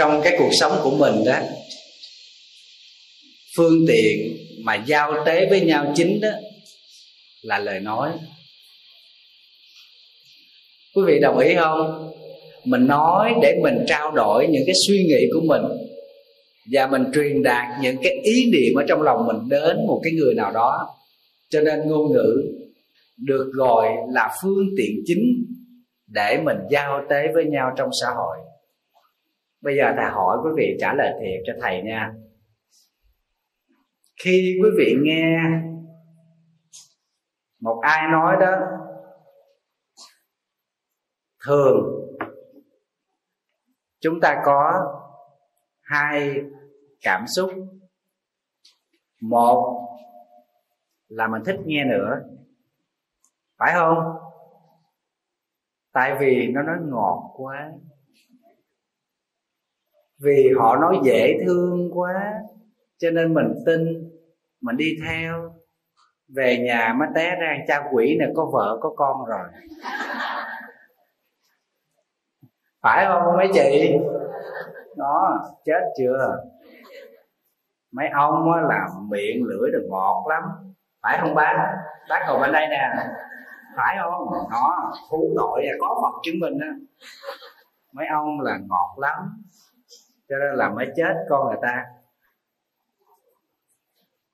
trong cái cuộc sống của mình đó, phương tiện mà giao tế với nhau chính đó là lời nói. Quý vị đồng ý không? Mình nói để mình trao đổi những cái suy nghĩ của mình và mình truyền đạt những cái ý niệm ở trong lòng mình đến một cái người nào đó. Cho nên ngôn ngữ được gọi là phương tiện chính để mình giao tế với nhau trong xã hội bây giờ thầy hỏi quý vị trả lời thiệt cho thầy nha. Khi quý vị nghe một ai nói đó, thường chúng ta có hai cảm xúc. Một là mình thích nghe nữa, phải không? Tại vì nó nói ngọt quá vì họ nói dễ thương quá, cho nên mình tin, mình đi theo. Về nhà mới té ra, cha quỷ này có vợ, có con rồi. Phải không, mấy chị? Đó, chết chưa? Mấy ông á là miệng lưỡi được ngọt lắm. Phải không bác bác ngồi bên đây nè. Phải không? Đó thú tội là có phật chứng minh á. Mấy ông là ngọt lắm cho nên là mới chết con người ta.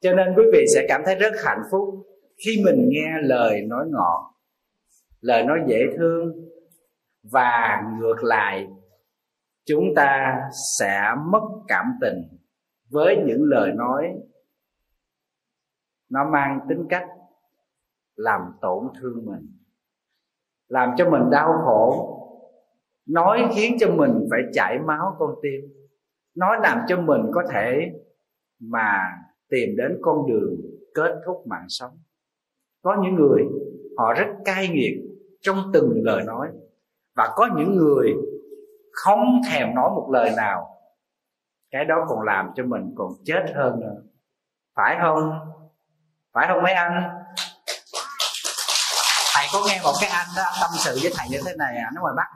Cho nên quý vị sẽ cảm thấy rất hạnh phúc khi mình nghe lời nói ngọt, lời nói dễ thương, và ngược lại, chúng ta sẽ mất cảm tình với những lời nói. Nó mang tính cách làm tổn thương mình, làm cho mình đau khổ, nói khiến cho mình phải chảy máu con tim nói làm cho mình có thể mà tìm đến con đường kết thúc mạng sống. Có những người họ rất cay nghiệt trong từng lời nói và có những người không thèm nói một lời nào. Cái đó còn làm cho mình còn chết hơn nữa. Phải không? Phải không mấy anh? Thầy có nghe một cái anh đó, tâm sự với thầy như thế này à? ảnh ở ngoài bắc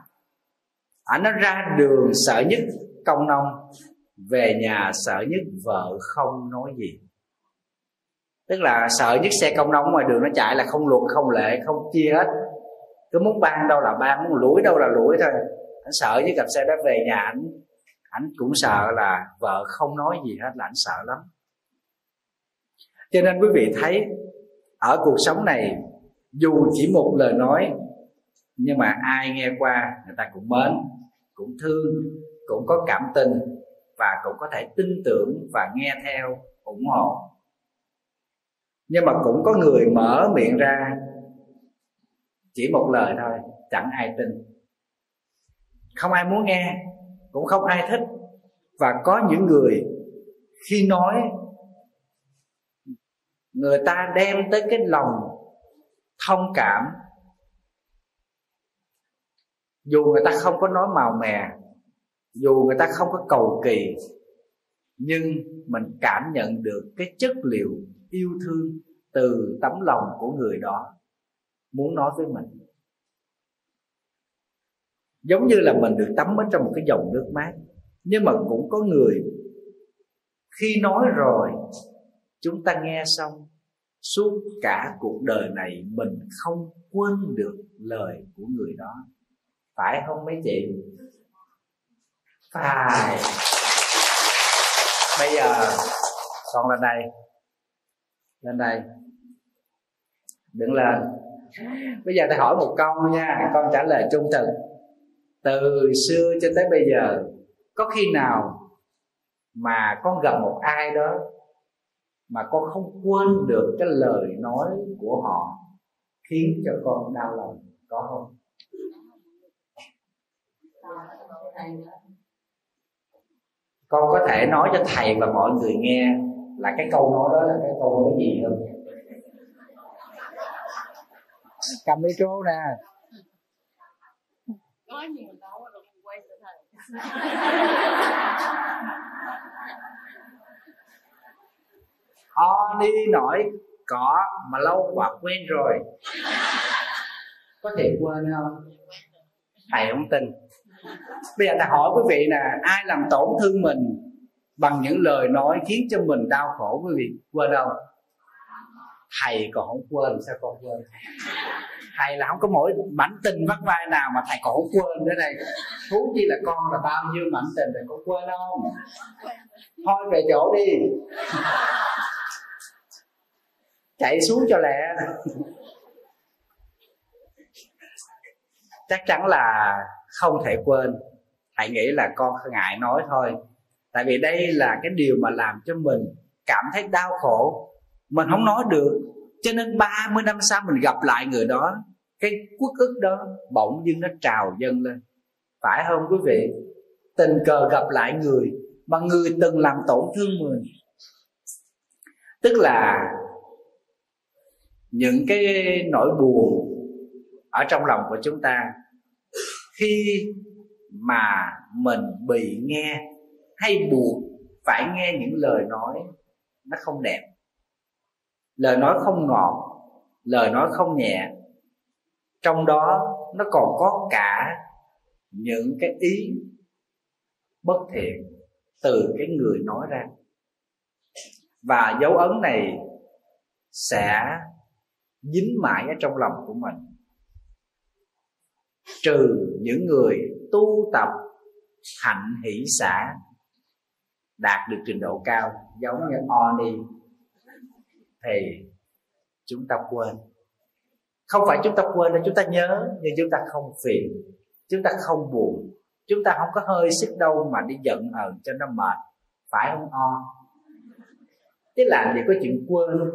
ảnh à, nó ra đường sợ nhất, công nông về nhà sợ nhất vợ không nói gì. Tức là sợ nhất xe công nông ngoài đường nó chạy là không luật không lệ không chia hết. Cứ muốn ban đâu là ban muốn lủi đâu là lủi thôi. Anh sợ chứ, gặp xe đó về nhà anh, anh cũng sợ là vợ không nói gì hết là anh sợ lắm. Cho nên quý vị thấy ở cuộc sống này dù chỉ một lời nói nhưng mà ai nghe qua người ta cũng mến cũng thương cũng có cảm tình và cũng có thể tin tưởng và nghe theo, ủng hộ. Nhưng mà cũng có người mở miệng ra, chỉ một lời thôi, chẳng ai tin. Không ai muốn nghe, cũng không ai thích. Và có những người khi nói, người ta đem tới cái lòng thông cảm. Dù người ta không có nói màu mè dù người ta không có cầu kỳ, nhưng mình cảm nhận được cái chất liệu yêu thương từ tấm lòng của người đó muốn nói với mình. Giống như là mình được tắm ở trong một cái dòng nước mát, nhưng mà cũng có người khi nói rồi, chúng ta nghe xong, suốt cả cuộc đời này mình không quên được lời của người đó. Phải không mấy chị? Phải. Bây giờ con lên đây lên đây. Đứng lên. Bây giờ thầy hỏi một câu nha. Con trả lời trung thực. Từ xưa cho tới bây giờ, có khi nào mà con gặp một ai đó mà con không quên được cái lời nói của họ khiến cho con đau lòng? Có không? Con có thể nói cho thầy và mọi người nghe là cái câu nói đó là cái câu nói gì không? Cầm micro nè. Nói nhiều đâu rồi quay cho thầy. Ho đi nổi có mà lâu quá quen rồi. Có thể quên không? Thầy không tin bây giờ ta hỏi quý vị nè, ai làm tổn thương mình bằng những lời nói khiến cho mình đau khổ, quý vị quên đâu? Thầy còn không quên, sao con quên? Thầy là không có mỗi mảnh tình vắt vai nào mà thầy còn không quên nữa đây. Thú chi là con là bao nhiêu mảnh tình thầy con quên không? Thôi về chỗ đi. Chạy xuống cho lẹ. Chắc chắn là không thể quên. Hãy nghĩ là con ngại nói thôi. Tại vì đây là cái điều mà làm cho mình cảm thấy đau khổ. Mình không nói được. Cho nên 30 năm sau mình gặp lại người đó, cái quốc ức đó bỗng dưng nó trào dâng lên. Phải không quý vị? Tình cờ gặp lại người mà người từng làm tổn thương mình. Tức là những cái nỗi buồn ở trong lòng của chúng ta khi mà mình bị nghe hay buộc phải nghe những lời nói nó không đẹp. Lời nói không ngọt, lời nói không nhẹ, trong đó nó còn có cả những cái ý bất thiện từ cái người nói ra. Và dấu ấn này sẽ dính mãi ở trong lòng của mình. Trừ những người tu tập hạnh hỷ xã đạt được trình độ cao giống như Oni, thì chúng ta quên. Không phải chúng ta quên đâu, chúng ta nhớ, nhưng chúng ta không phiền, chúng ta không buồn, chúng ta không có hơi sức đâu mà đi giận hờn cho nó mệt, phải không, o? Chứ làm gì có chuyện quên.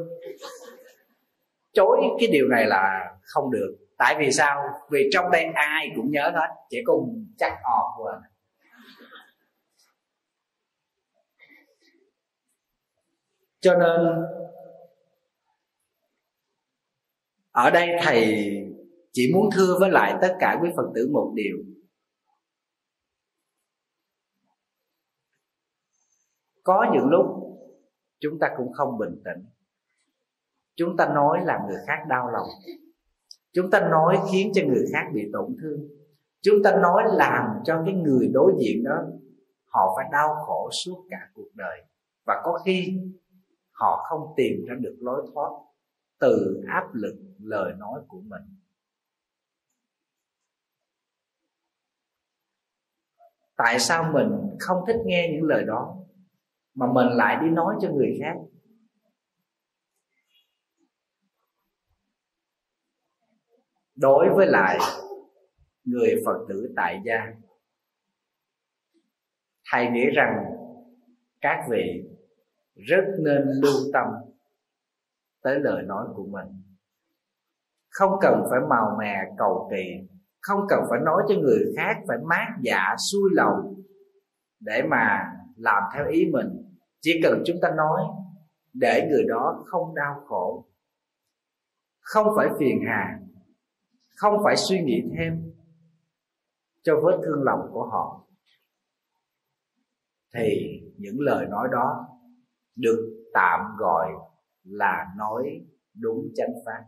Chối cái điều này là không được tại vì sao? Vì trong đây ai cũng nhớ hết, chỉ cùng chắc o vừa cho nên, ở đây thầy chỉ muốn thưa với lại tất cả quý phật tử một điều. Có những lúc chúng ta cũng không bình tĩnh. Chúng ta nói làm người khác đau lòng chúng ta nói khiến cho người khác bị tổn thương. Chúng ta nói làm cho cái người đối diện đó, họ phải đau khổ suốt cả cuộc đời. Và có khi họ không tìm ra được lối thoát từ áp lực lời nói của mình. Tại sao mình không thích nghe những lời đó mà mình lại đi nói cho người khác? Đối với lại người phật tử tại gia thầy nghĩ rằng các vị rất nên lưu tâm tới lời nói của mình. Không cần phải màu mè cầu kỳ, không cần phải nói cho người khác phải mát dạ xuôi lòng để mà làm theo ý mình. Chỉ cần chúng ta nói để người đó không đau khổ, không phải phiền hà không phải suy nghĩ thêm cho vết thương lòng của họ. Thì những lời nói đó được tạm gọi là nói đúng chánh pháp.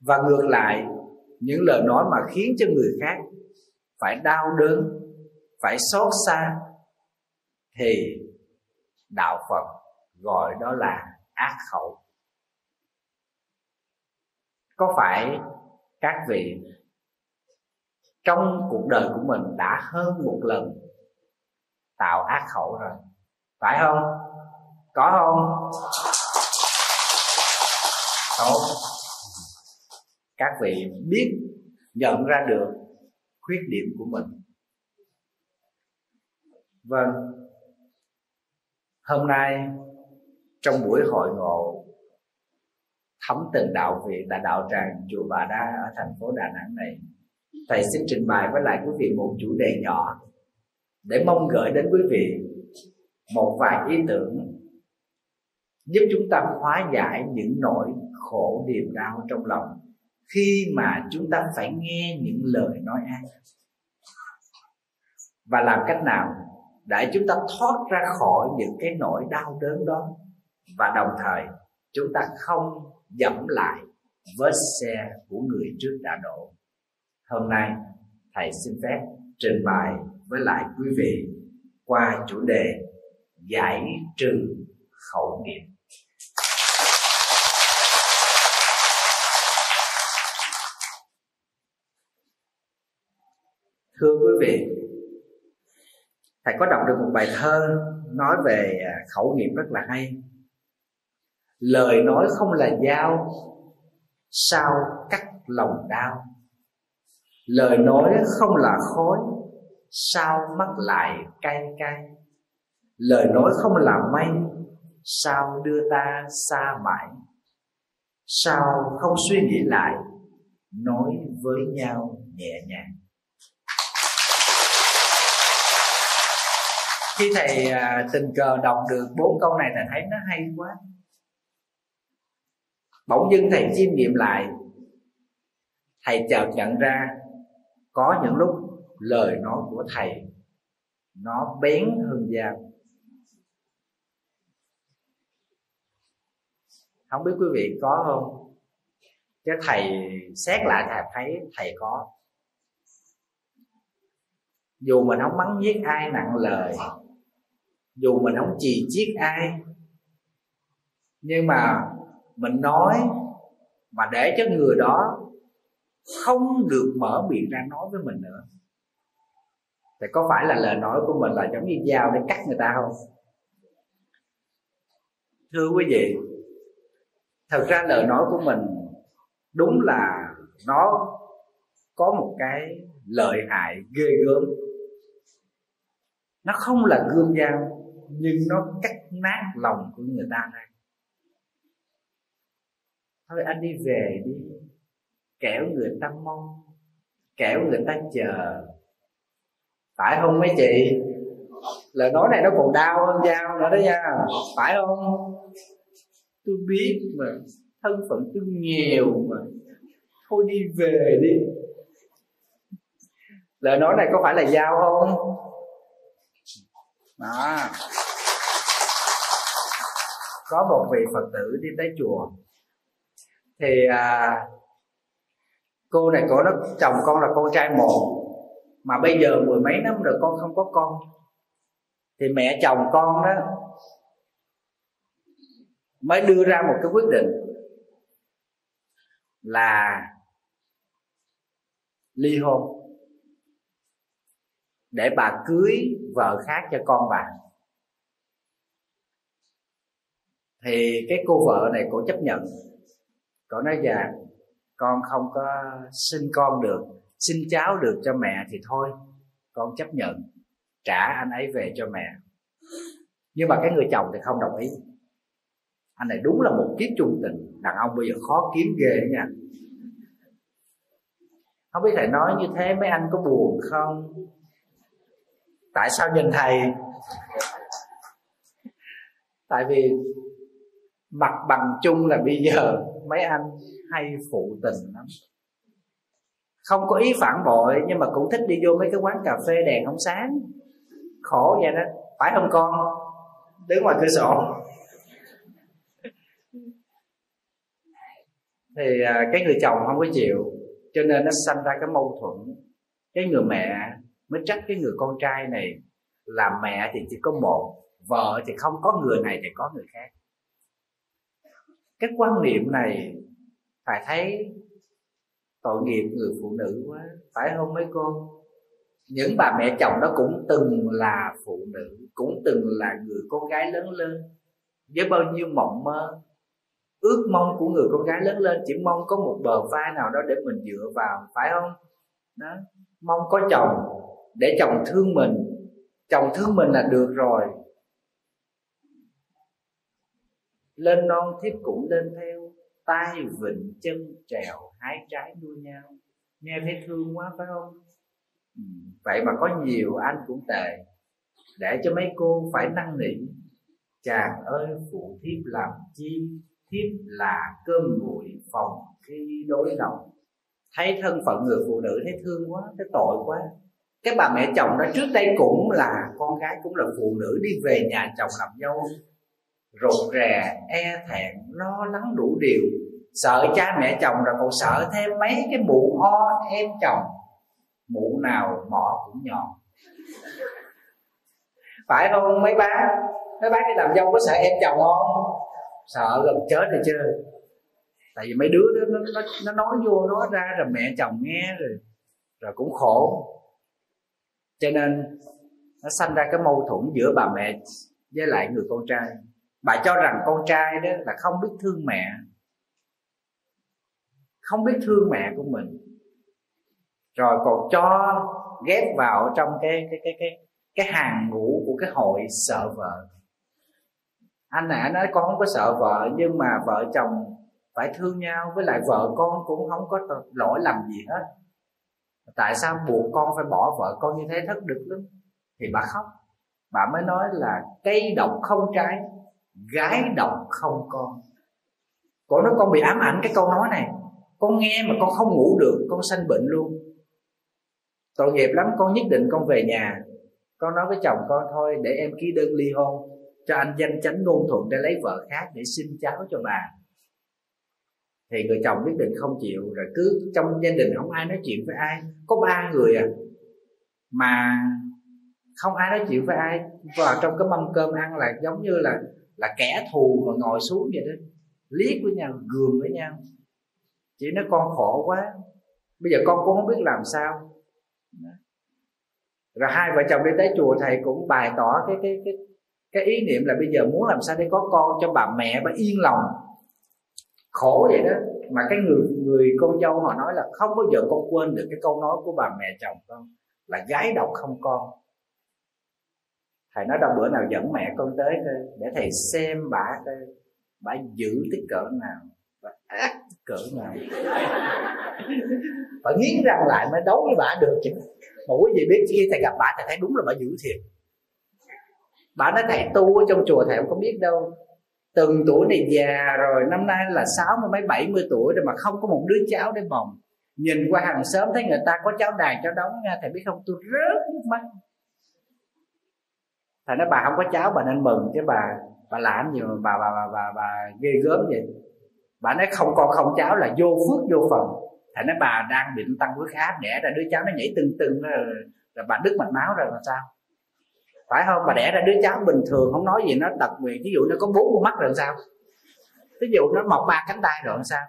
Và ngược lại, những lời nói mà khiến cho người khác phải đau đớn, phải xót xa, thì đạo phật gọi đó là ác khẩu. Có phải các vị trong cuộc đời của mình đã hơn một lần tạo ác khẩu rồi. Phải không? Có không? Không. Các vị biết, nhận ra được khuyết điểm của mình. Vâng. Hôm nay trong buổi hội ngộ thấm từng đạo viện là đạo tràng chùa bà đa ở thành phố đà nẵng này. Thầy xin trình bày với lại quý vị một chủ đề nhỏ để mong gửi đến quý vị một vài ý tưởng giúp chúng ta hóa giải những nỗi khổ niềm đau trong lòng khi mà chúng ta phải nghe những lời nói ác. Và làm cách nào để chúng ta thoát ra khỏi những cái nỗi đau đớn đó và đồng thời chúng ta không dẫm lại vết xe của người trước đã đổ. Hôm nay, thầy xin phép trình bày với lại quý vị qua chủ đề giải trừ khẩu nghiệp. Thưa quý vị, thầy có đọc được một bài thơ nói về à, khẩu nghiệp rất là hay lời nói không là dao, sao cắt lòng đau? Lời nói không là khói, sao mắt lại cay cay? Lời nói không là mây, sao đưa ta xa mãi? Sao không suy nghĩ lại, nói với nhau nhẹ nhàng? Khi thầy à, tình cờ đọc được bốn câu này thầy thấy nó hay quá bỗng dưng thầy chiêm nghiệm lại. Thầy chợt nhận ra, có những lúc lời nói của thầy, nó bén hơn dao không biết quý vị có không? Chứ thầy xét lại thầy thấy thầy có. Dù mình không mắng giết ai nặng lời, dù mình không chì chiết ai, nhưng mà mình nói mà để cho người đó không được mở miệng ra nói với mình nữa. Thì có phải là lời nói của mình là giống như dao để cắt người ta không? Thưa quý vị, thật ra lời nói của mình đúng là nó có một cái lợi hại ghê gớm. Nó không là gươm dao, nhưng nó cắt nát lòng của người ta đây thôi anh đi về đi. Kẻo người ta mong, kẻo người ta chờ. Phải không mấy chị? Lời nói này nó còn đau hơn dao nữa đó nha. Phải không? Tôi biết mà, thân phận tôi nghèo mà. Thôi đi về đi. Lời nói này có phải là dao không? Đó có một vị phật tử đi tới chùa thì à, cô này cổ nó chồng con là con trai một mà bây giờ mười mấy năm rồi con không có con. Thì mẹ chồng con đó mới đưa ra một cái quyết định là ly hôn để bà cưới vợ khác cho con bà. Thì cái cô vợ này cô chấp nhận cậu nói dạ con không có sinh con được, sinh cháu được cho mẹ thì thôi, con chấp nhận, trả anh ấy về cho mẹ. Nhưng mà cái người chồng thì không đồng ý. Anh này đúng là một kiếp trung tình, đàn ông bây giờ khó kiếm ghê nha. Không biết thầy nói như thế, mấy anh có buồn không? Tại sao nhìn thầy? Tại vì mặt bằng chung là bây giờ mấy anh hay phụ tình lắm. Không có ý phản bội, nhưng mà cũng thích đi vô mấy cái quán cà phê đèn không sáng. Khổ vậy đó. Phải không con? Đứng ngoài cửa sổ. Thì à, cái người chồng không có chịu, cho nên nó sanh ra cái mâu thuẫn. Cái người mẹ mới trách cái người con trai này làm mẹ thì chỉ có một, vợ thì không có người này thì có người khác cái quan niệm này, phải thấy tội nghiệp người phụ nữ quá, phải không mấy cô? Những bà mẹ chồng đó cũng từng là phụ nữ, cũng từng là người con gái lớn lên. Với bao nhiêu mộng mơ, ước mong của người con gái lớn lên, chỉ mong có một bờ vai nào đó để mình dựa vào, phải không? Đó. Mong có chồng để chồng thương mình. Chồng thương mình là được rồi. Lên non thiếp cũng lên theo, tay vịnh chân trèo hai trái đua nhau. Nghe thấy thương quá phải không? Ừ, vậy mà có nhiều anh cũng tệ. Để cho mấy cô phải năn nỉ. Chàng ơi, phụ thiếp làm chi? Thiếp là cơm nguội phòng khi đối lòng. Thấy thân phận người phụ nữ, thấy thương quá, thấy tội quá. Cái bà mẹ chồng đó trước đây cũng là, con gái cũng là phụ nữ, đi về nhà chồng làm dâu rụt rè e thẹn lo lắng đủ điều. Sợ cha mẹ chồng rồi còn sợ thêm mấy cái mụ ho em chồng. Mụ nào mỏ cũng nhọn phải không mấy bác? Mấy bác đi làm dâu có sợ em chồng không? Sợ gần chết rồi chưa tại vì mấy đứa đó, nó, nó, nó nói vô nói ra rồi mẹ chồng nghe rồi rồi cũng khổ. Cho nên nó sanh ra cái mâu thuẫn giữa bà mẹ với lại người con trai bà cho rằng con trai đó là không biết thương mẹ không biết thương mẹ của mình. Rồi còn cho ghép vào trong cái cái cái cái cái hàng ngũ của cái hội sợ vợ. Anh ạ, nói con không có sợ vợ nhưng mà vợ chồng phải thương nhau với lại vợ con cũng không có lỗi lầm gì hết. Tại sao buộc con phải bỏ vợ con như thế? Thất đức lắm. Thì bà khóc. Bà mới nói là cây độc không trái gái độc không con. Con nói, con bị ám ảnh cái câu nói này. Con nghe mà con không ngủ được, con sanh bệnh luôn. Tội nghiệp lắm, con nhất định con về nhà. Con nói với chồng con, thôi để em ký đơn ly hôn, cho anh danh chánh ngôn thuận để lấy vợ khác để xin cháu cho bà. Thì người chồng quyết định không chịu, rồi cứ trong gia đình không ai nói chuyện với ai. Có ba người à mà không ai nói chuyện với ai. Vào trong cái mâm cơm ăn là giống như là là kẻ thù mà ngồi xuống vậy đó. Liếc với nhau, gườm với nhau. Chỉ nói, con khổ quá. Bây giờ con cũng không biết làm sao. Rồi hai vợ chồng đi tới chùa, thầy cũng bày tỏ cái cái cái cái ý niệm là bây giờ muốn làm sao để có con cho bà mẹ bà yên lòng. Khổ vậy đó. Mà cái người người con dâu họ nói là không bao giờ con quên được cái câu nói của bà mẹ chồng con là gái độc không con thầy nói đâu bữa nào dẫn mẹ con tới để thầy xem bà coi bà giữ tới cỡ nào, bà ác cỡ nào. Phải nghiến răng lại mới đấu với bà được chứ. Mà quý vị biết khi thầy gặp bà, thầy thấy đúng là bà giữ thiệt. Bà nói thầy tu ở trong chùa thầy không có biết đâu. Từng tuổi này già rồi, năm nay là sáu mươi mấy, bảy mươi tuổi rồi mà không có một đứa cháu để bồng nhìn qua hàng xóm thấy người ta có cháu đàn, cháu đóng nha, thầy biết không? Tôi rớt nước mắt thầy nói bà không có cháu bà nên mừng chứ bà bà làm gì mà bà bà bà bà, bà ghê gớm vậy. Bà nói không con không cháu là vô phước vô phần. Thầy nói bà đang bị tăng huyết áp đẻ ra đứa cháu nó nhảy tưng tưng rồi, rồi bà đứt mạch máu rồi là sao? Phải không? Bà đẻ ra đứa cháu bình thường không nói gì nó đặc biệt ví dụ nó có bốn con mắt rồi sao? Ví dụ nó mọc ba cánh tay rồi sao?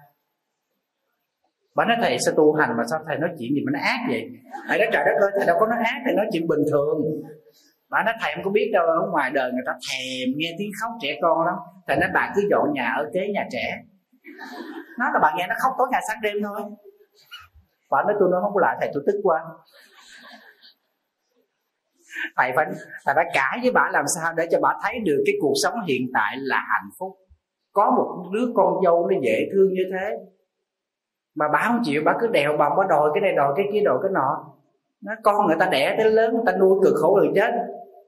Bà nói thầy sao tu hành mà sao thầy nói chuyện gì mà nó ác vậy? Thầy nói trời đất ơi thầy đâu có nói ác thầy nói chuyện bình thường bà nói, thầy, em có biết đâu, ở ngoài đời người ta thèm nghe tiếng khóc trẻ con lắm. Thầy nói, bà cứ dọn nhà ở kế nhà trẻ. Nó là bà nghe nó khóc tối ngày sáng đêm thôi. Bà nói, tôi nói không có lại, thầy, tôi tức quá. Thầy phải thầy phải cãi với bà làm sao để cho bà thấy được cái cuộc sống hiện tại là hạnh phúc. Có một đứa con dâu nó dễ thương như thế, mà bà không chịu, bà cứ đèo bà bà đòi cái này đòi cái kia, đòi cái nọ. Nó con người ta đẻ tới lớn, người ta nuôi cực khổ rồi chết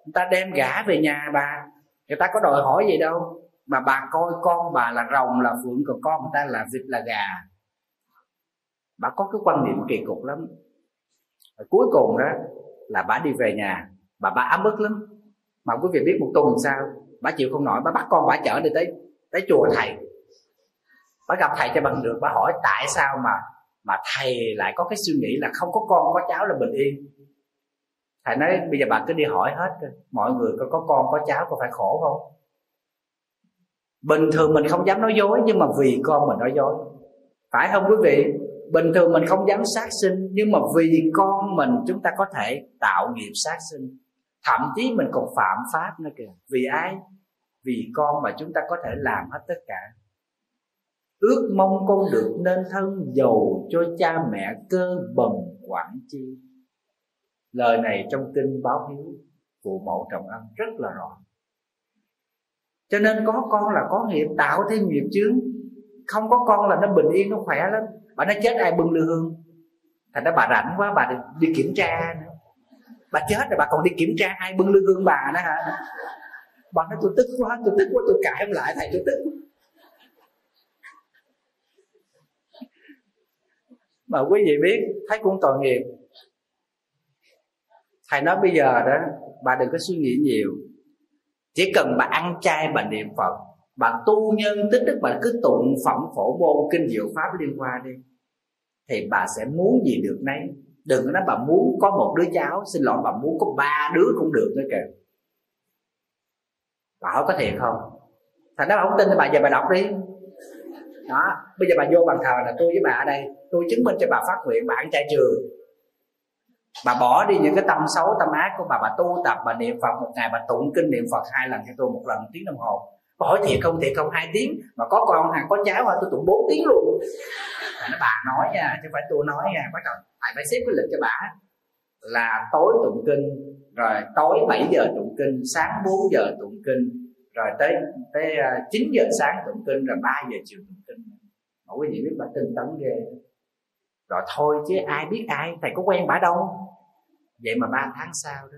người ta đem gả về nhà bà. Người ta có đòi hỏi gì đâu. Mà bà coi con bà là rồng, là phượng, còn con người ta là vịt, là gà. Bà có cái quan niệm kỳ cục lắm. Rồi cuối cùng đó là bà đi về nhà, bà bà ấm ức lắm. Mà quý vị biết một tuần sau, bà chịu không nổi, bà bắt con bà chở đi tới tới chùa thầy. Bà gặp thầy cho bằng được, bà hỏi tại sao mà mà thầy lại có cái suy nghĩ là không có con, có cháu là bình yên thầy nói bây giờ bà cứ đi hỏi hết mọi người có, có con có cháu có phải khổ không? Bình thường mình không dám nói dối nhưng mà vì con mình nói dối. Phải không quý vị? Bình thường mình không dám sát sinh nhưng mà vì con mình chúng ta có thể tạo nghiệp sát sinh. Thậm chí mình còn phạm pháp nữa kìa. Vì ai? Vì con mà chúng ta có thể làm hết tất cả. Ước mong con được nên thân giàu cho cha mẹ cơ bần quản chi lời này trong kinh báo hiếu phụ mẫu trọng âm rất là rõ. Cho nên có con là có nghiệp tạo thêm nghiệp chướng. Không có con là nó bình yên nó khỏe lắm. Bà nó chết ai bưng lư hương? Thành ra bà rảnh quá bà đi, đi kiểm tra nữa. Bà chết rồi bà còn đi kiểm tra ai bưng lư hương bà nữa hả? Bà nói tôi tức quá tôi tức quá tôi cãi em lại thầy tôi tức. Mà quý vị biết thấy cũng tội nghiệp thầy nói bây giờ đó, bà đừng có suy nghĩ nhiều. Chỉ cần bà ăn chay, bà niệm phật, bà tu nhân, tích đức, bà cứ tụng phẩm phổ môn kinh diệu pháp liên hoa đi, thì bà sẽ muốn gì được nấy. Đừng có nói bà muốn có một đứa cháu, xin lỗi, bà muốn có ba đứa cũng được nữa kìa. Bà hỏi có thiệt không? Thầy ra bà không tin thì bà về bà đọc đi. Đó, bây giờ bà vô bàn thờ là tôi với bà ở đây, tôi chứng minh cho bà phát nguyện bạn chay trường bà bỏ đi những cái tâm xấu, tâm ác của bà bà tu tập, bà niệm phật một ngày, bà tụng kinh niệm phật hai lần cho tôi một lần, một tiếng đồng hồ. Bà hỏi thiệt không thiệt không, hai tiếng. Mà có con hàng có cháu hả? Tôi tụng bốn tiếng luôn. Nó bà nói nha, chứ phải tôi nói nha, bắt đầu thầy phải xếp cái lịch cho bà. Là tối tụng kinh, rồi tối 7 giờ tụng kinh, sáng 4 giờ tụng kinh, rồi tới tới à, 9 giờ sáng tụng kinh, rồi 3 giờ chiều tụng kinh. Mà quý vị biết bà tinh tấn ghê rồi thôi chứ ai biết ai thầy có quen bà đâu. Vậy mà ba tháng sau đó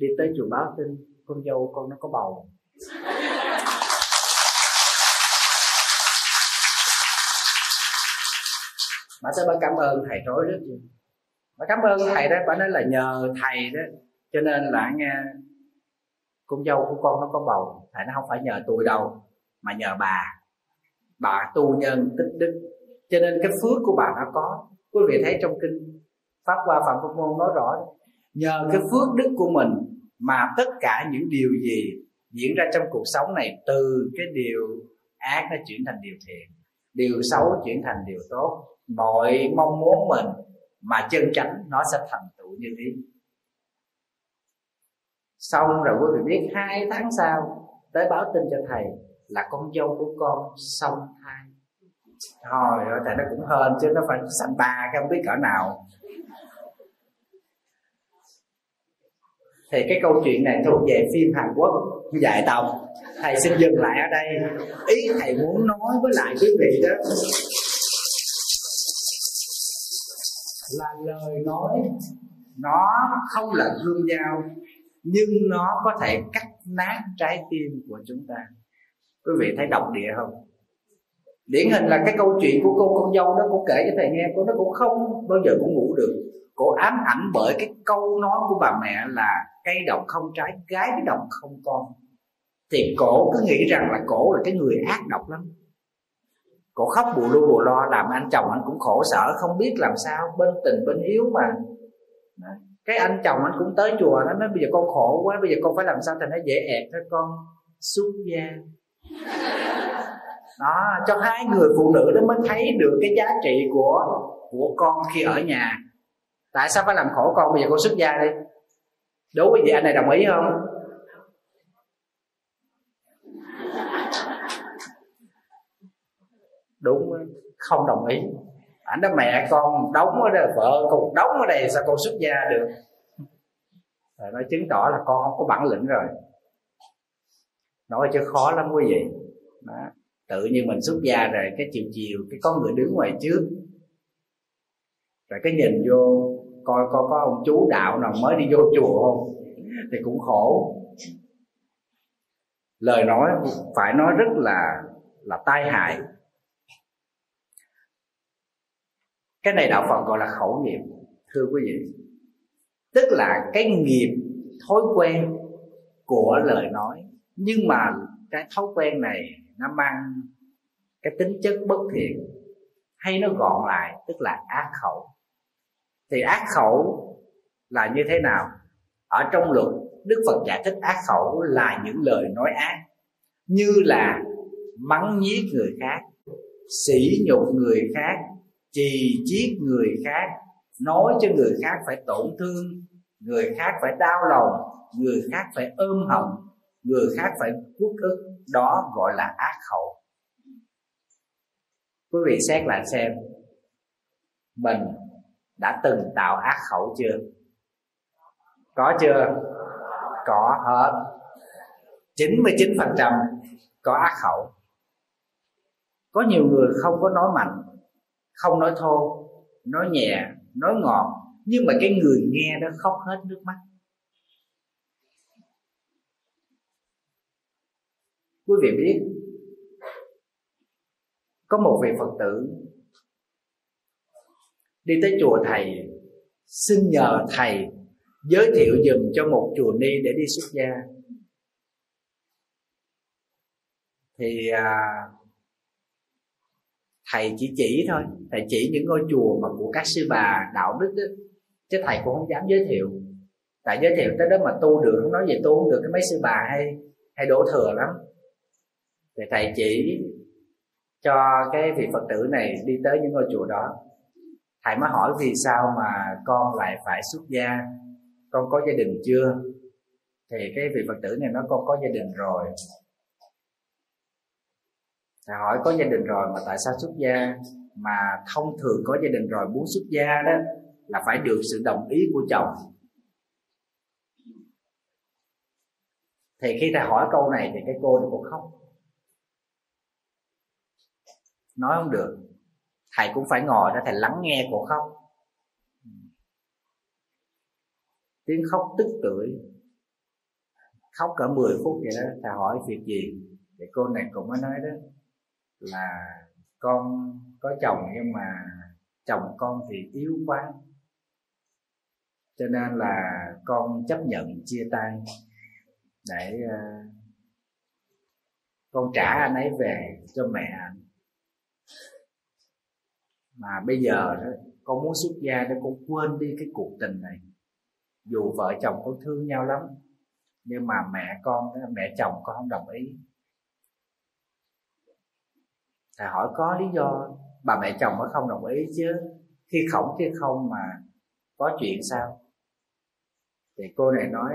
đi tới chùa báo tin con dâu con nó có bầu. Bà tới bà cảm ơn thầy rối rất nhiều bà cảm ơn thầy đó bà nói là nhờ thầy đó. Cho nên là nghe con dâu của con nó có bầu. Thầy nó không phải nhờ tôi đâu mà nhờ bà. Bà tu nhân tích đức. Cho nên cái phước của bà nó có quý vị thấy trong kinh pháp qua phạm pháp môn nói rõ nhờ cái phước đức của mình mà tất cả những điều gì diễn ra trong cuộc sống này từ cái điều ác nó chuyển thành điều thiện điều xấu chuyển thành điều tốt. Mọi mong muốn mình mà chân chánh nó sẽ thành tựu như thế. Xong rồi quý vị biết hai tháng sau tới báo tin cho thầy là con dâu của con xong thai thôi thầy nó cũng hơn chứ, nó phải sanh ba cái không biết cỡ nào. Thì cái câu chuyện này thuộc về phim Hàn Quốc, dài tòng. Thầy xin dừng lại ở đây. Ý thầy muốn nói với lại quý vị đó là lời nói, nó không là gương dao, nhưng nó có thể cắt nát trái tim của chúng ta. Quý vị thấy độc địa không? Điển hình là cái câu chuyện của cô con dâu đó, cô kể cho thầy nghe, cô nó cũng không bao giờ cũng ngủ được. Cô ám ảnh bởi cái câu nói của bà mẹ là cây độc không trái, gái đồng độc không con. Thì cổ cứ nghĩ rằng là cổ là cái người ác độc lắm. Cổ khóc bù lu bù lo, làm anh chồng anh cũng khổ sở, không biết làm sao, bên tình bên yếu mà. Cái anh chồng anh cũng tới chùa, nó nói bây giờ con khổ quá, bây giờ con phải làm sao thì nó dễ ẹt thôi con. Xuất gia đó, cho hai người phụ nữ đó mới thấy được cái giá trị của của con khi ở nhà. Tại sao phải làm khổ con? Bây giờ con xuất gia đi. Đúng quý vị, anh này đồng ý không? Đúng, không đồng ý. Ảnh đó, mẹ con đóng ở đây vợ con đóng ở đây, sao con xuất gia được? Rồi nó chứng tỏ là con không có bản lĩnh rồi. Nói chứ khó lắm quý vị. Đó tự nhiên mình xuất gia rồi, cái chiều chiều, cái có người đứng ngoài trước. Rồi cái nhìn vô, coi coi có ông chú đạo nào mới đi vô chùa không? Thì cũng khổ. Lời nói phải nói rất là là tai hại. Cái này đạo phật gọi là khẩu nghiệp, thưa quý vị. Tức là cái nghiệp, thói quen của lời nói. Nhưng mà cái thói quen này nó mang cái tính chất bất thiện, hay nó gọn lại, tức là ác khẩu. Thì ác khẩu là như thế nào? Ở trong luật, đức phật giải thích ác khẩu là những lời nói ác, như là mắng nhiếc người khác, sỉ nhục người khác, chì chiết người khác, nói cho người khác phải tổn thương, người khác phải đau lòng, người khác phải ôm hận, người khác phải quốc ức đó gọi là ác khẩu. Quý vị xét lại xem, mình đã từng tạo ác khẩu chưa? Có chưa? Có hết. 99% có ác khẩu. Có nhiều người không có nói mạnh, không nói thô, nói nhẹ, nói ngọt, nhưng mà cái người nghe đó khóc hết nước mắt. Quý vị biết có một vị phật tử đi tới chùa thầy xin nhờ thầy giới thiệu dùm cho một chùa ni để đi xuất gia. Thì à, thầy chỉ chỉ thôi thầy chỉ những ngôi chùa mà của các sư bà đạo đức đó, chứ thầy cũng không dám giới thiệu. Tại giới thiệu tới đó mà tu được không nói về tu không được cái mấy sư bà hay hay đổ thừa lắm thì thầy chỉ cho cái vị phật tử này đi tới những ngôi chùa đó. Thầy mới hỏi vì sao mà con lại phải xuất gia? Con có gia đình chưa? Thì cái vị phật tử này nói, con có gia đình rồi. Thầy hỏi, có gia đình rồi mà tại sao xuất gia? Mà thông thường có gia đình rồi, muốn xuất gia đó là phải được sự đồng ý của chồng. Thì khi thầy hỏi câu này thì cái cô này cũng khóc nói không được. Thầy cũng phải ngồi đó thầy lắng nghe cô khóc. Tiếng khóc tức tưởi. Khóc cả 10 phút vậy đó thầy hỏi việc gì? Thì cô này cũng mới nói đó là con có chồng nhưng mà chồng con thì yếu quá. Cho nên là con chấp nhận chia tay để uh, con trả anh ấy về cho mẹ anh mà bây giờ đó con muốn xuất gia để con quên đi cái cuộc tình này. Dù vợ chồng con thương nhau lắm nhưng mà mẹ con mẹ chồng con không đồng ý. Thầy hỏi có lý do? Bà mẹ chồng mới không đồng ý chứ. Khi khổng chứ không mà có chuyện sao? Thì cô này nói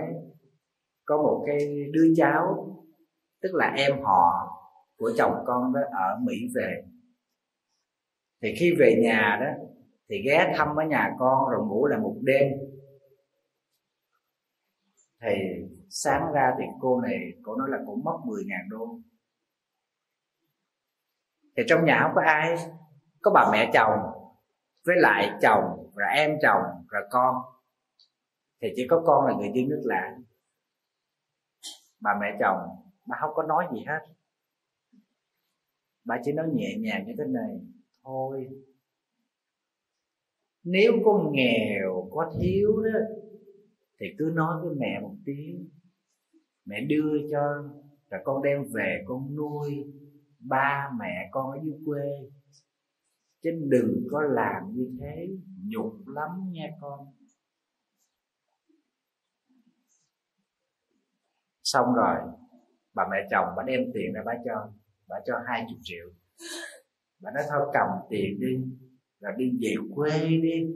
có một cái đứa cháu tức là em họ của chồng con đó ở mỹ về thì khi về nhà đó, thì ghé thăm ở nhà con rồi ngủ lại một đêm. Thì sáng ra thì cô này, cô nói là cũng mất 10 ngàn đô. Thì trong nhà không có ai, có bà mẹ chồng, với lại chồng, rồi em chồng, rồi con. Thì chỉ có con là người duy nước lạ. Bà mẹ chồng, bà không có nói gì hết. Bà chỉ nói nhẹ nhàng như thế này thôi. Nếu con nghèo, có thiếu đó, thì cứ nói với mẹ một tiếng. Mẹ đưa cho rồi con đem về con nuôi ba mẹ con ở dưới quê. Chứ đừng có làm như thế, nhục lắm nha con. Xong rồi, bà mẹ chồng bà đem tiền ra bà cho bà cho hai chục triệu và nói thôi, cầm tiền đi rồi đi về quê đi.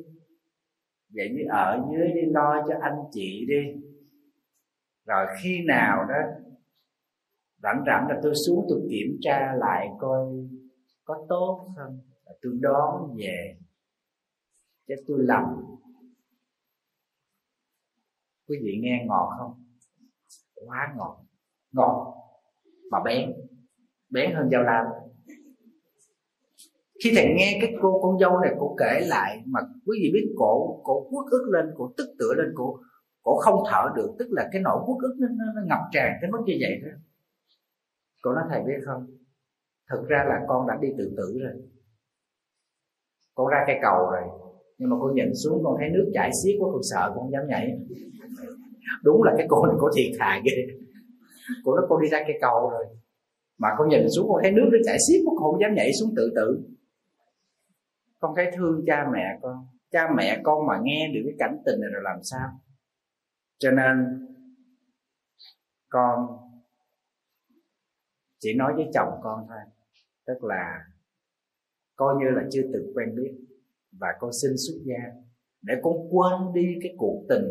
Vậy như ở dưới đi, lo cho anh chị đi. Rồi khi nào đó, rảnh rảnh là tôi xuống tôi kiểm tra lại coi có tốt không. Là tôi đón về, chứ tôi lầm. Quý vị nghe ngọt không? Quá ngọt. Ngọt. Mà bén. Bén hơn dao lam khi thầy nghe cái cô con dâu này cô kể lại mà quý vị biết cổ cổ quất ức lên cổ tức tựa lên cổ cổ không thở được tức là cái nỗi quất ức nó, nó, nó ngập tràn tới mức như vậy đó. Cô nói thầy biết không? Thực ra là con đã đi tự tử rồi. Con ra cây cầu rồi nhưng mà con nhìn xuống con thấy nước chảy xiết quá con sợ con không dám nhảy. Đúng là cái cô này có thiệt hại ghê. Cô nói cô đi ra cây cầu rồi. Mà con nhìn xuống con thấy nước nó chảy xiết quá, con không dám nhảy xuống tự tử con thấy thương cha mẹ con. Cha mẹ con mà nghe được cái cảnh tình này rồi làm sao? Cho nên, con chỉ nói với chồng con thôi. Tức là coi như là chưa từng quen biết và con xin xuất gia. Để con quên đi cái cuộc tình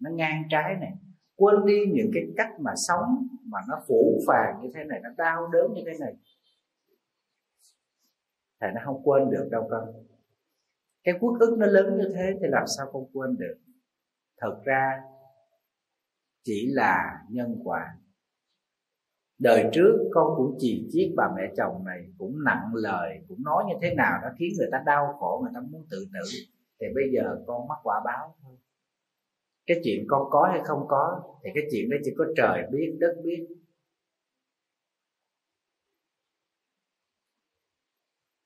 nó ngang trái này. Quên đi những cái cách mà sống mà nó phủ phàng như thế này, nó đau đớn như thế này thầy nó không quên được đâu con. Cái quốc ức nó lớn như thế thì làm sao con quên được? Thật ra, chỉ là nhân quả. Đời trước con cũng chỉ chiết bà mẹ chồng này, cũng nặng lời, cũng nói như thế nào nó khiến người ta đau khổ, người ta muốn tự tử. Thì bây giờ con mắc quả báo thôi. Cái chuyện con có hay không có, thì cái chuyện đó chỉ có trời biết, đất biết.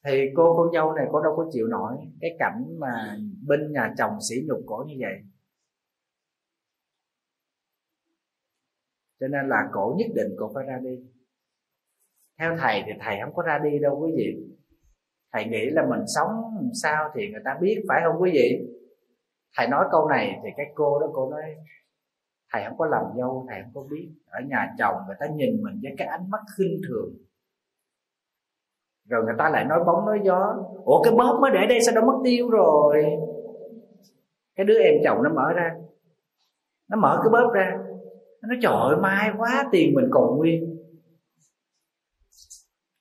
Thì cô con dâu này cô đâu có chịu nổi cái cảnh mà bên nhà chồng sỉ nhục cổ như vậy. Cho nên là cổ nhất định cổ phải ra đi. Theo thầy thì thầy không có ra đi đâu quý vị. Thầy nghĩ là mình sống sao thì người ta biết, phải không quý vị? Thầy nói câu này thì cái cô đó cô nói, thầy không có làm dâu, thầy không có biết. Ở nhà chồng người ta nhìn mình với cái ánh mắt khinh thường rồi người ta lại nói bóng nói gió. Ủa, cái bóp mới để đây sao nó mất tiêu rồi? Cái đứa em chồng nó mở ra. Nó mở cái bóp ra. Nó nói, trời ơi mai quá, tiền mình còn nguyên.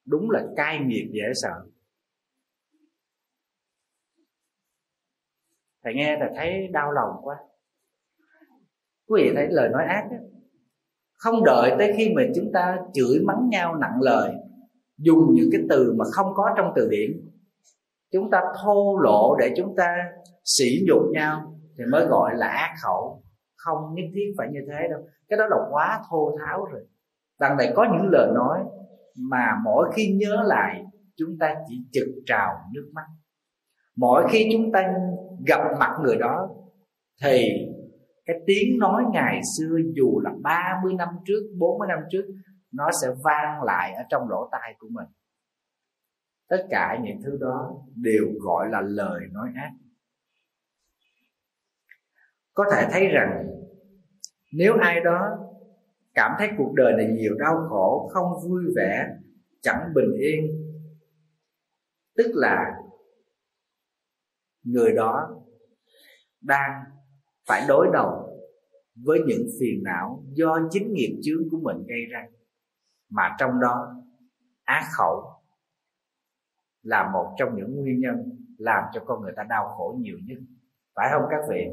Đúng là cai nghiệt dễ sợ. Thầy nghe là thấy đau lòng quá. Quý vị thấy lời nói ác đó. không đợi tới khi mà chúng ta chửi mắng nhau, nặng lời dùng những cái từ mà không có trong từ điển. Chúng ta thô lộ để chúng ta sỉ nhục nhau thì mới gọi là ác khẩu. Không nhất thiết phải như thế đâu. Cái đó là quá thô tháo rồi. Đằng này có những lời nói mà mỗi khi nhớ lại, chúng ta chỉ trực trào nước mắt. Mỗi khi chúng ta gặp mặt người đó, thì cái tiếng nói ngày xưa dù là 30 năm trước 40 năm trước nó sẽ vang lại ở trong lỗ tai của mình. Tất cả những thứ đó đều gọi là lời nói ác. Có thể thấy rằng, nếu ai đó cảm thấy cuộc đời này nhiều đau khổ, không vui vẻ, chẳng bình yên, tức là người đó đang phải đối đầu với những phiền não do chính nghiệp chướng của mình gây ra mà trong đó, ác khẩu là một trong những nguyên nhân làm cho con người ta đau khổ nhiều nhất. Phải không các vị?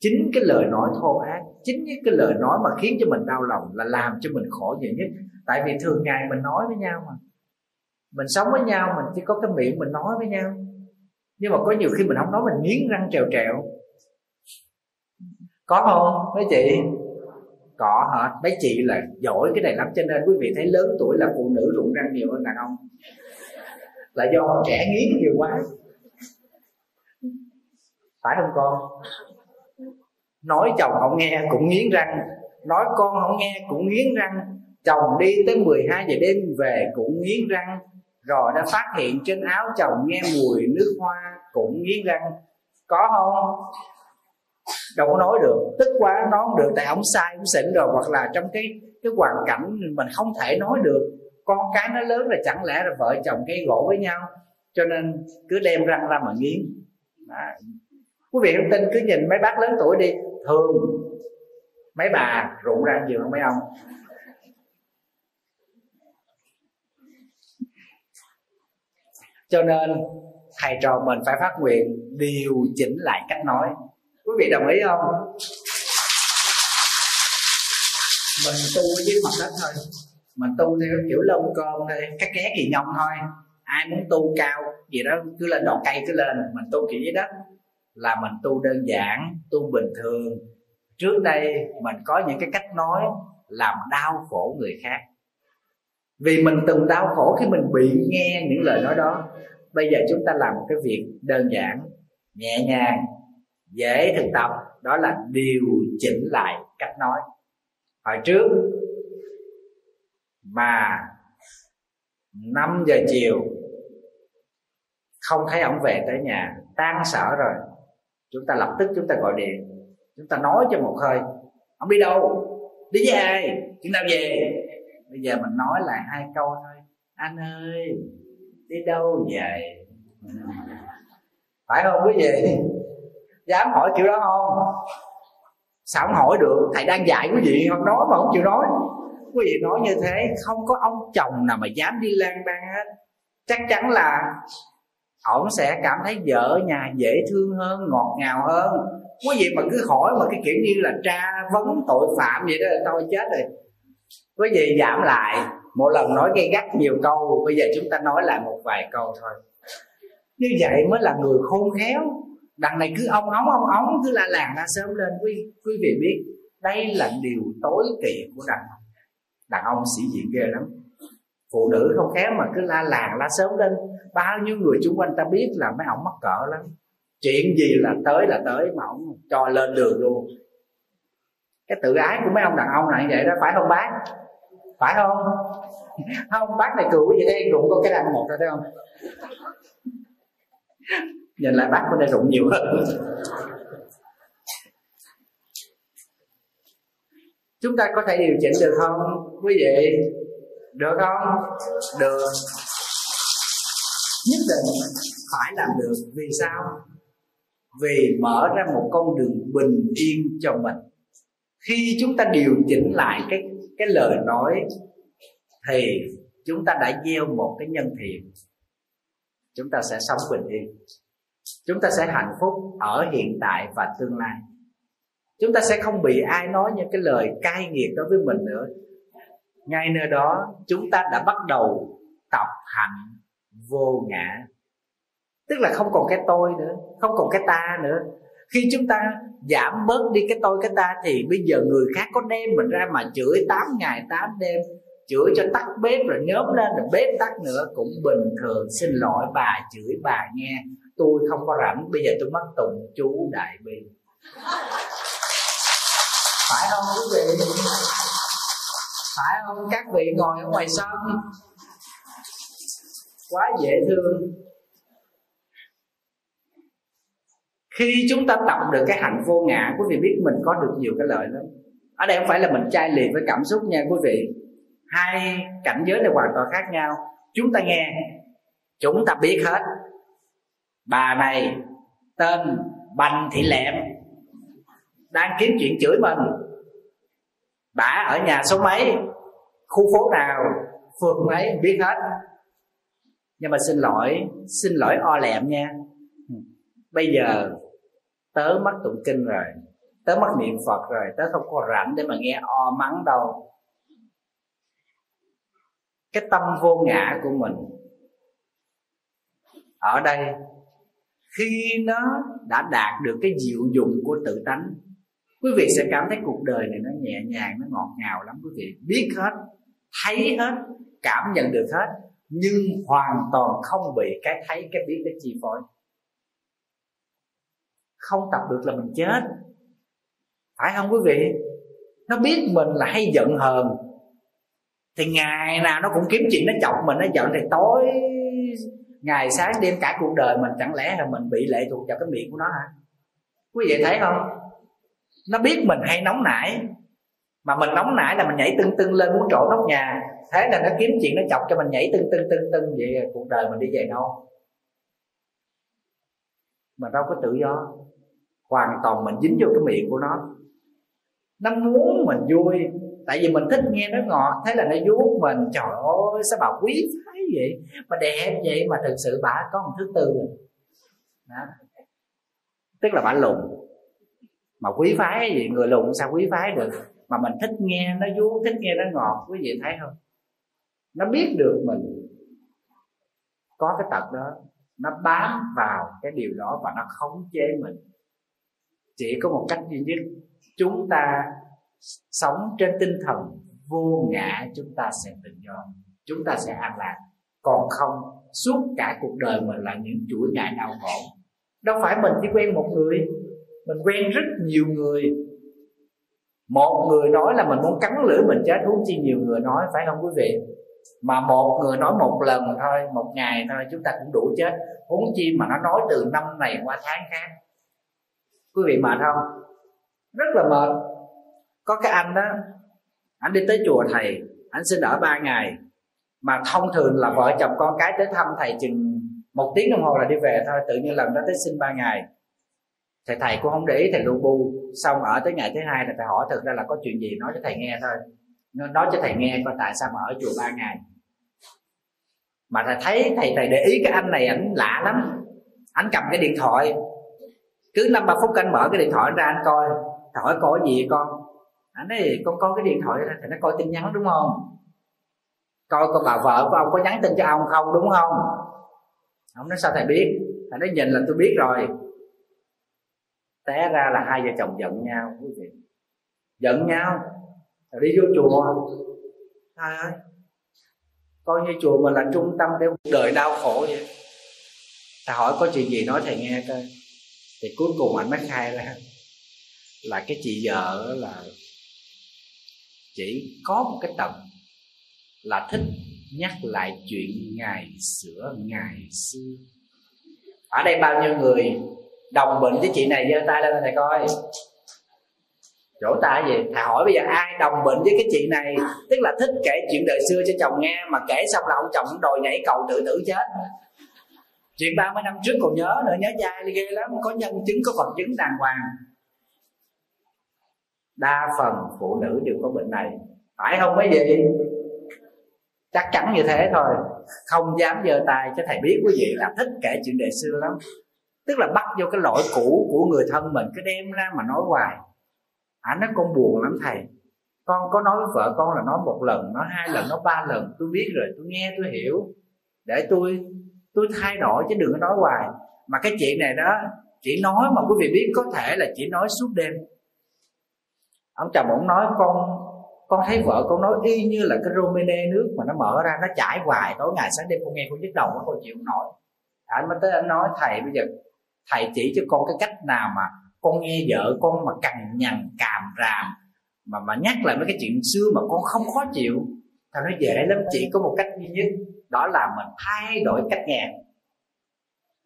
Chính cái lời nói thô ác, chính những cái lời nói mà khiến cho mình đau lòng là làm cho mình khổ nhiều nhất. Tại vì thường ngày mình nói với nhau mà. Mình sống với nhau, mình chỉ có cái miệng mình nói với nhau. Nhưng mà có nhiều khi mình không nói, mình nghiến răng trèo trèo. Có không, mấy chị? Có hả? Mấy chị là giỏi cái này lắm, cho nên quý vị thấy lớn tuổi là phụ nữ rụng răng nhiều hơn đàn ông. Là do trẻ nghiến nhiều quá. Phải không con? Nói chồng không nghe cũng nghiến răng. Nói con không nghe cũng nghiến răng. Chồng đi tới 12 giờ đêm về cũng nghiến răng. Rồi đã phát hiện trên áo chồng nghe mùi nước hoa cũng nghiến răng. Có không? Đâu có nói được. Tức quá, nói không được, tại ông sai ông xỉn rồi. Hoặc là trong cái cái hoàn cảnh mình không thể nói được, con cái nó lớn là chẳng lẽ là vợ chồng gây gỗ với nhau, cho nên cứ đem răng ra mà nghiến. Đó. quý vị không tin, cứ nhìn mấy bác lớn tuổi đi, thường mấy bà rụng răng nhiều hơn mấy ông. Cho nên thầy trò mình phải phát nguyện điều chỉnh lại cách nói quý vị đồng ý không? Mình tu với mặt đất thôi. Mình tu theo kiểu lông con thôi cái ké gì nhông thôi. Ai muốn tu cao gì đó cứ lên đọt cây cứ lên. Mình tu kiểu dưới đất là mình tu đơn giản tu bình thường. Trước đây mình có những cái cách nói làm đau khổ người khác. Vì mình từng đau khổ khi mình bị nghe những lời nói đó. Bây giờ chúng ta làm một cái việc đơn giản nhẹ nhàng dễ thực tập đó là điều chỉnh lại cách nói. Hồi trước mà 5 giờ chiều, không thấy ông về tới nhà, tan sở rồi, chúng ta lập tức chúng ta gọi điện, chúng ta nói cho một hơi ông đi đâu? Đi với ai? Chừng nào về? Bây giờ mình nói lại hai câu thôi. Anh ơi, đi đâu vậy? Phải không quý vị? Dám hỏi kiểu đó không? Sao không hỏi được? Thầy đang dạy quý vị không nói mà không chịu nói. Quý vị nói như thế, không có ông chồng nào mà dám đi lang bang hết. Chắc chắn là ổng sẽ cảm thấy vợ nhà dễ thương hơn, ngọt ngào hơn. Quý vị mà cứ hỏi mà cái kiểu như là tra vấn tội phạm vậy đó là tôi chết rồi. Quý vị giảm lại. Một lần nói gây gắt nhiều câu, bây giờ chúng ta nói lại một vài câu thôi. Như vậy mới là người khôn khéo đằng này cứ ông ống ông ống cứ la làng ra sớm lên. Quý quý vị biết đây là điều tối kỵ của đàn ông. Đàn ông sĩ diện ghê lắm. Phụ nữ không khéo mà cứ la làng la sớm lên. Bao nhiêu người xung quanh ta biết là mấy ông mắc cỡ lắm. Chuyện gì là tới là tới mà ông cho lên đường luôn. Cái tự ái của mấy ông đàn ông này vậy đó phải không bác? Phải không? Không bác này cười vậy đây cũng có cái đàn một rồi thấy không nhìn lại bác có thể rụng nhiều hơn. Chúng ta có thể điều chỉnh được không? Quý vị, được không? Được. Nhất định phải làm được. Vì sao? Vì mở ra một con đường bình yên cho mình. Khi chúng ta điều chỉnh lại cái cái lời nói, thì chúng ta đã gieo một cái nhân thiện. Chúng ta sẽ sống bình yên chúng ta sẽ hạnh phúc ở hiện tại và tương lai. Chúng ta sẽ không bị ai nói những cái lời cay nghiệt đối với mình nữa. Ngay nơi đó, chúng ta đã bắt đầu tập hạnh vô ngã. Tức là không còn cái tôi nữa, không còn cái ta nữa. Khi chúng ta giảm bớt đi cái tôi, cái ta thì bây giờ người khác có đem mình ra mà chửi 8 ngày 8 đêm, chửi cho tắt bếp rồi nhóm lên, rồi bếp tắt nữa, cũng bình thường. Xin lỗi bà, chửi bà nghe tôi không có rảnh. Bây giờ tôi mất tùng chú đại bi. Phải không, quý vị? Phải không? Các vị ngồi ở ngoài sân. Quá dễ thương. Khi chúng ta tập được cái hạnh vô ngã, quý vị biết mình có được nhiều cái lợi lắm. Ở đây không phải là mình chai liền với cảm xúc nha, quý vị. Hai cảnh giới này hoàn toàn khác nhau. Chúng ta nghe, chúng ta biết hết bà này tên bành thị lẹm, đang kiếm chuyện chửi mình. Bà ở nhà số mấy? Khu phố nào? Phường mấy? Biết hết. Nhưng mà xin lỗi xin lỗi o lẹm nha. Bây giờ tớ mất tụng kinh rồi, tớ mất niệm phật rồi, tớ không có rảnh để mà nghe o mắng đâu. Cái tâm vô ngã của mình ở đây khi nó đã đạt được cái diệu dụng của tự tánh, quý vị sẽ cảm thấy cuộc đời này nó nhẹ nhàng, nó ngọt ngào lắm, quý vị biết hết, thấy hết, cảm nhận được hết, nhưng hoàn toàn không bị cái thấy, cái biết, cái chi phối. Không tập được là mình chết. Phải không quý vị? Nó biết mình là hay giận hờn, thì ngày nào nó cũng kiếm chuyện, nó chọc mình, nó giận thì tối ngày sáng đêm cả cuộc đời mình chẳng lẽ là mình bị lệ thuộc vào cái miệng của nó hả? Quý vị thấy không? Nó biết mình hay nóng nảy. Mà mình nóng nảy là mình nhảy tưng tưng lên muốn trộn nóc nhà. Thế là nó kiếm chuyện nó chọc cho mình nhảy tưng tưng tưng tưng. Vậy cuộc đời mình đi về đâu? Mà đâu có tự do. Hoàn toàn mình dính vô cái miệng của nó. Nó muốn mình vui. Tại vì mình thích nghe nó ngọt. Thế là nó vuốt mình. Trời ơi, sao bà quý phái vậy? Mà đẹp vậy mà thực sự bà có một thứ tư rồi. Đó. Tức là bà lùn. Mà quý phái gì? Người lùn sao quý phái được? Mà mình thích nghe nó vuốt thích nghe nó ngọt, quý vị thấy không? Nó biết được mình. Có cái tật đó, nó bám vào cái điều đó và nó khống chế mình. Chỉ có một cách duy nhất, chúng ta sống trên tinh thần vô ngã, chúng ta sẽ tự do. Chúng ta sẽ an lạc còn không suốt cả cuộc đời mình là những chuỗi ngày đau khổ. Đâu phải mình chỉ quen một người, mình quen rất nhiều người. Một người nói là mình muốn cắn lưỡi mình chết, huống chi nhiều người nói, phải không quý vị? Mà một người nói một lần thôi, một ngày thôi, chúng ta cũng đủ chết. Huống chi mà nó nói từ năm này qua tháng khác. Quý vị mệt không? Rất là mệt. Có cái anh đó, anh đi tới chùa thầy, anh xin ở ba ngày mà thông thường là vợ chồng con cái tới thăm thầy chừng một tiếng đồng hồ là đi về thôi, tự nhiên lần đó tới xin ba ngày. Thầy thầy cũng không để ý, thầy lu bu. Xong ở tới ngày thứ hai là thầy hỏi thực ra là có chuyện gì nói cho thầy nghe thôi. Nói cho thầy nghe coi tại sao mà ở chùa ba ngày. Mà thầy thấy thầy thầy để ý cái anh này ảnh lạ lắm. Anh cầm cái điện thoại. Cứ năm ba phút anh mở cái điện thoại ra anh coi. Thầy hỏi coi gì vậy con? Anh ấy con có cái điện thoại ra thì nó coi tin nhắn, đúng không? Coi con bà vợ của ông có nhắn tin cho ông không, đúng không? Ông nói, sao thầy biết? Thầy nói, nhìn là tôi biết rồi. Té ra là hai vợ chồng giận nhau, quý vị. Giận nhau? Rồi đi vô chùa. Thầy ơi? Coi như chùa mình là trung tâm để cuộc đời đau khổ vậy. Thầy hỏi, có chuyện gì nói thầy nghe coi. Thì cuối cùng anh mới khai ra là cái chị vợ là chỉ có một cái tầm là thích nhắc lại chuyện ngày xưa ngày xưa. Ở đây bao nhiêu người đồng bệnh với chị này giơ tay lên thầy coi. Chỗ ta gì? Thầy hỏi bây giờ ai đồng bệnh với cái chị này? Tức là thích kể chuyện đời xưa cho chồng nghe, mà kể xong là ông chồng đòi nhảy cầu tự tử chết. Chuyện 30 năm trước còn nhớ nữa, nhớ dai ghê lắm. Có nhân chứng, có vật chứng đàng hoàng. Đa phần phụ nữ đều có bệnh này. Phải không mấy gì chắc chắn như thế thôi. Không dám giơ tay cho thầy biết quý vị là thích kể chuyện đề xưa lắm. Tức là bắt vô cái lỗi cũ của người thân mình cái đem ra mà nói hoài. Ảnh à, nói con buồn lắm thầy. Con có nói với vợ con là nói một lần nói hai lần nói ba lần. Tôi biết rồi tôi nghe tôi hiểu. Để tôi tôi thay đổi chứ đừng có nói hoài. Mà cái chuyện này đó chỉ nói mà quý vị biết có thể là chỉ nói suốt đêm. Ông chồng ông nói con con thấy vợ con nói y như là cái romene nước mà nó mở ra, nó chảy hoài, tối ngày sáng đêm con nghe con nhức đầu nó con chịu nổi. Anh mới tới anh nói, thầy, bây giờ thầy chỉ cho con cái cách nào mà con nghe vợ con mà cằn nhằn, càm ràm, mà mà nhắc lại mấy cái chuyện xưa mà con không khó chịu. Thầy nói, dễ lắm, chỉ có một cách duy nhất, đó là mình thay đổi cách nghe.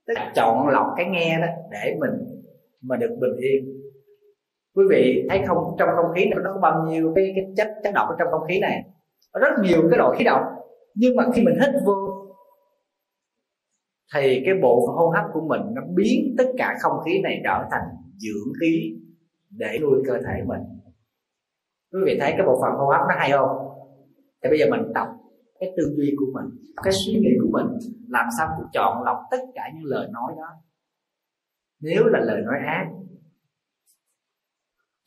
Tức là chọn lọc cái nghe đó để mình mà được bình yên quý vị thấy không trong không khí này nó có bao nhiêu cái, cái chất chất độc ở trong không khí này? Rất nhiều cái loại khí độc. Nhưng mà khi mình hít vô thì cái bộ hô hấp của mình nó biến tất cả không khí này trở thành dưỡng khí để nuôi cơ thể mình. Quý vị thấy cái bộ phận hô hấp nó hay không? Thì bây giờ mình tập cái tư duy của mình cái suy nghĩ của mình làm sao cũng chọn lọc tất cả những lời nói đó. Nếu là lời nói ác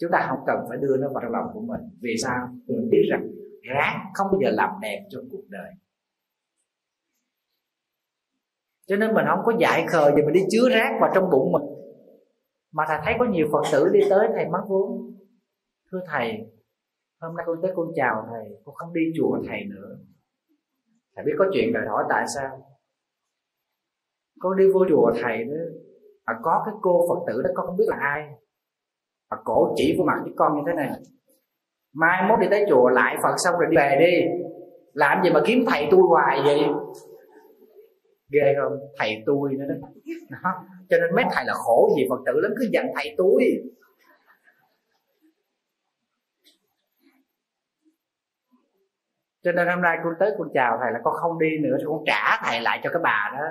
chúng ta không cần phải đưa nó vào trong lòng của mình. Vì sao? Mình biết rằng rác không bao giờ làm đẹp trong cuộc đời. Cho nên mình không có dại khờ gì mình đi chứa rác vào trong bụng mình. Mà thầy thấy có nhiều phật tử đi tới, thầy mắc vốn. Thưa thầy, hôm nay con tới con chào thầy, con không đi chùa thầy nữa. Thầy biết có chuyện đòi hỏi tại sao? Con đi vô chùa thầy nữa. Mà có cái cô phật tử đó, con không biết là ai mà cổ chỉ vô mặt với con như thế này. Mai mốt đi tới chùa lại phật xong rồi đi về đi. Làm gì mà kiếm thầy tôi hoài vậy? Ghê không? Thầy tôi nữa đó. đó. Cho nên mấy thầy là khổ gì phật tử lắm, cứ dặn thầy tôi. Cho nên hôm nay con tới con chào thầy là con không đi nữa con trả thầy lại cho cái bà đó.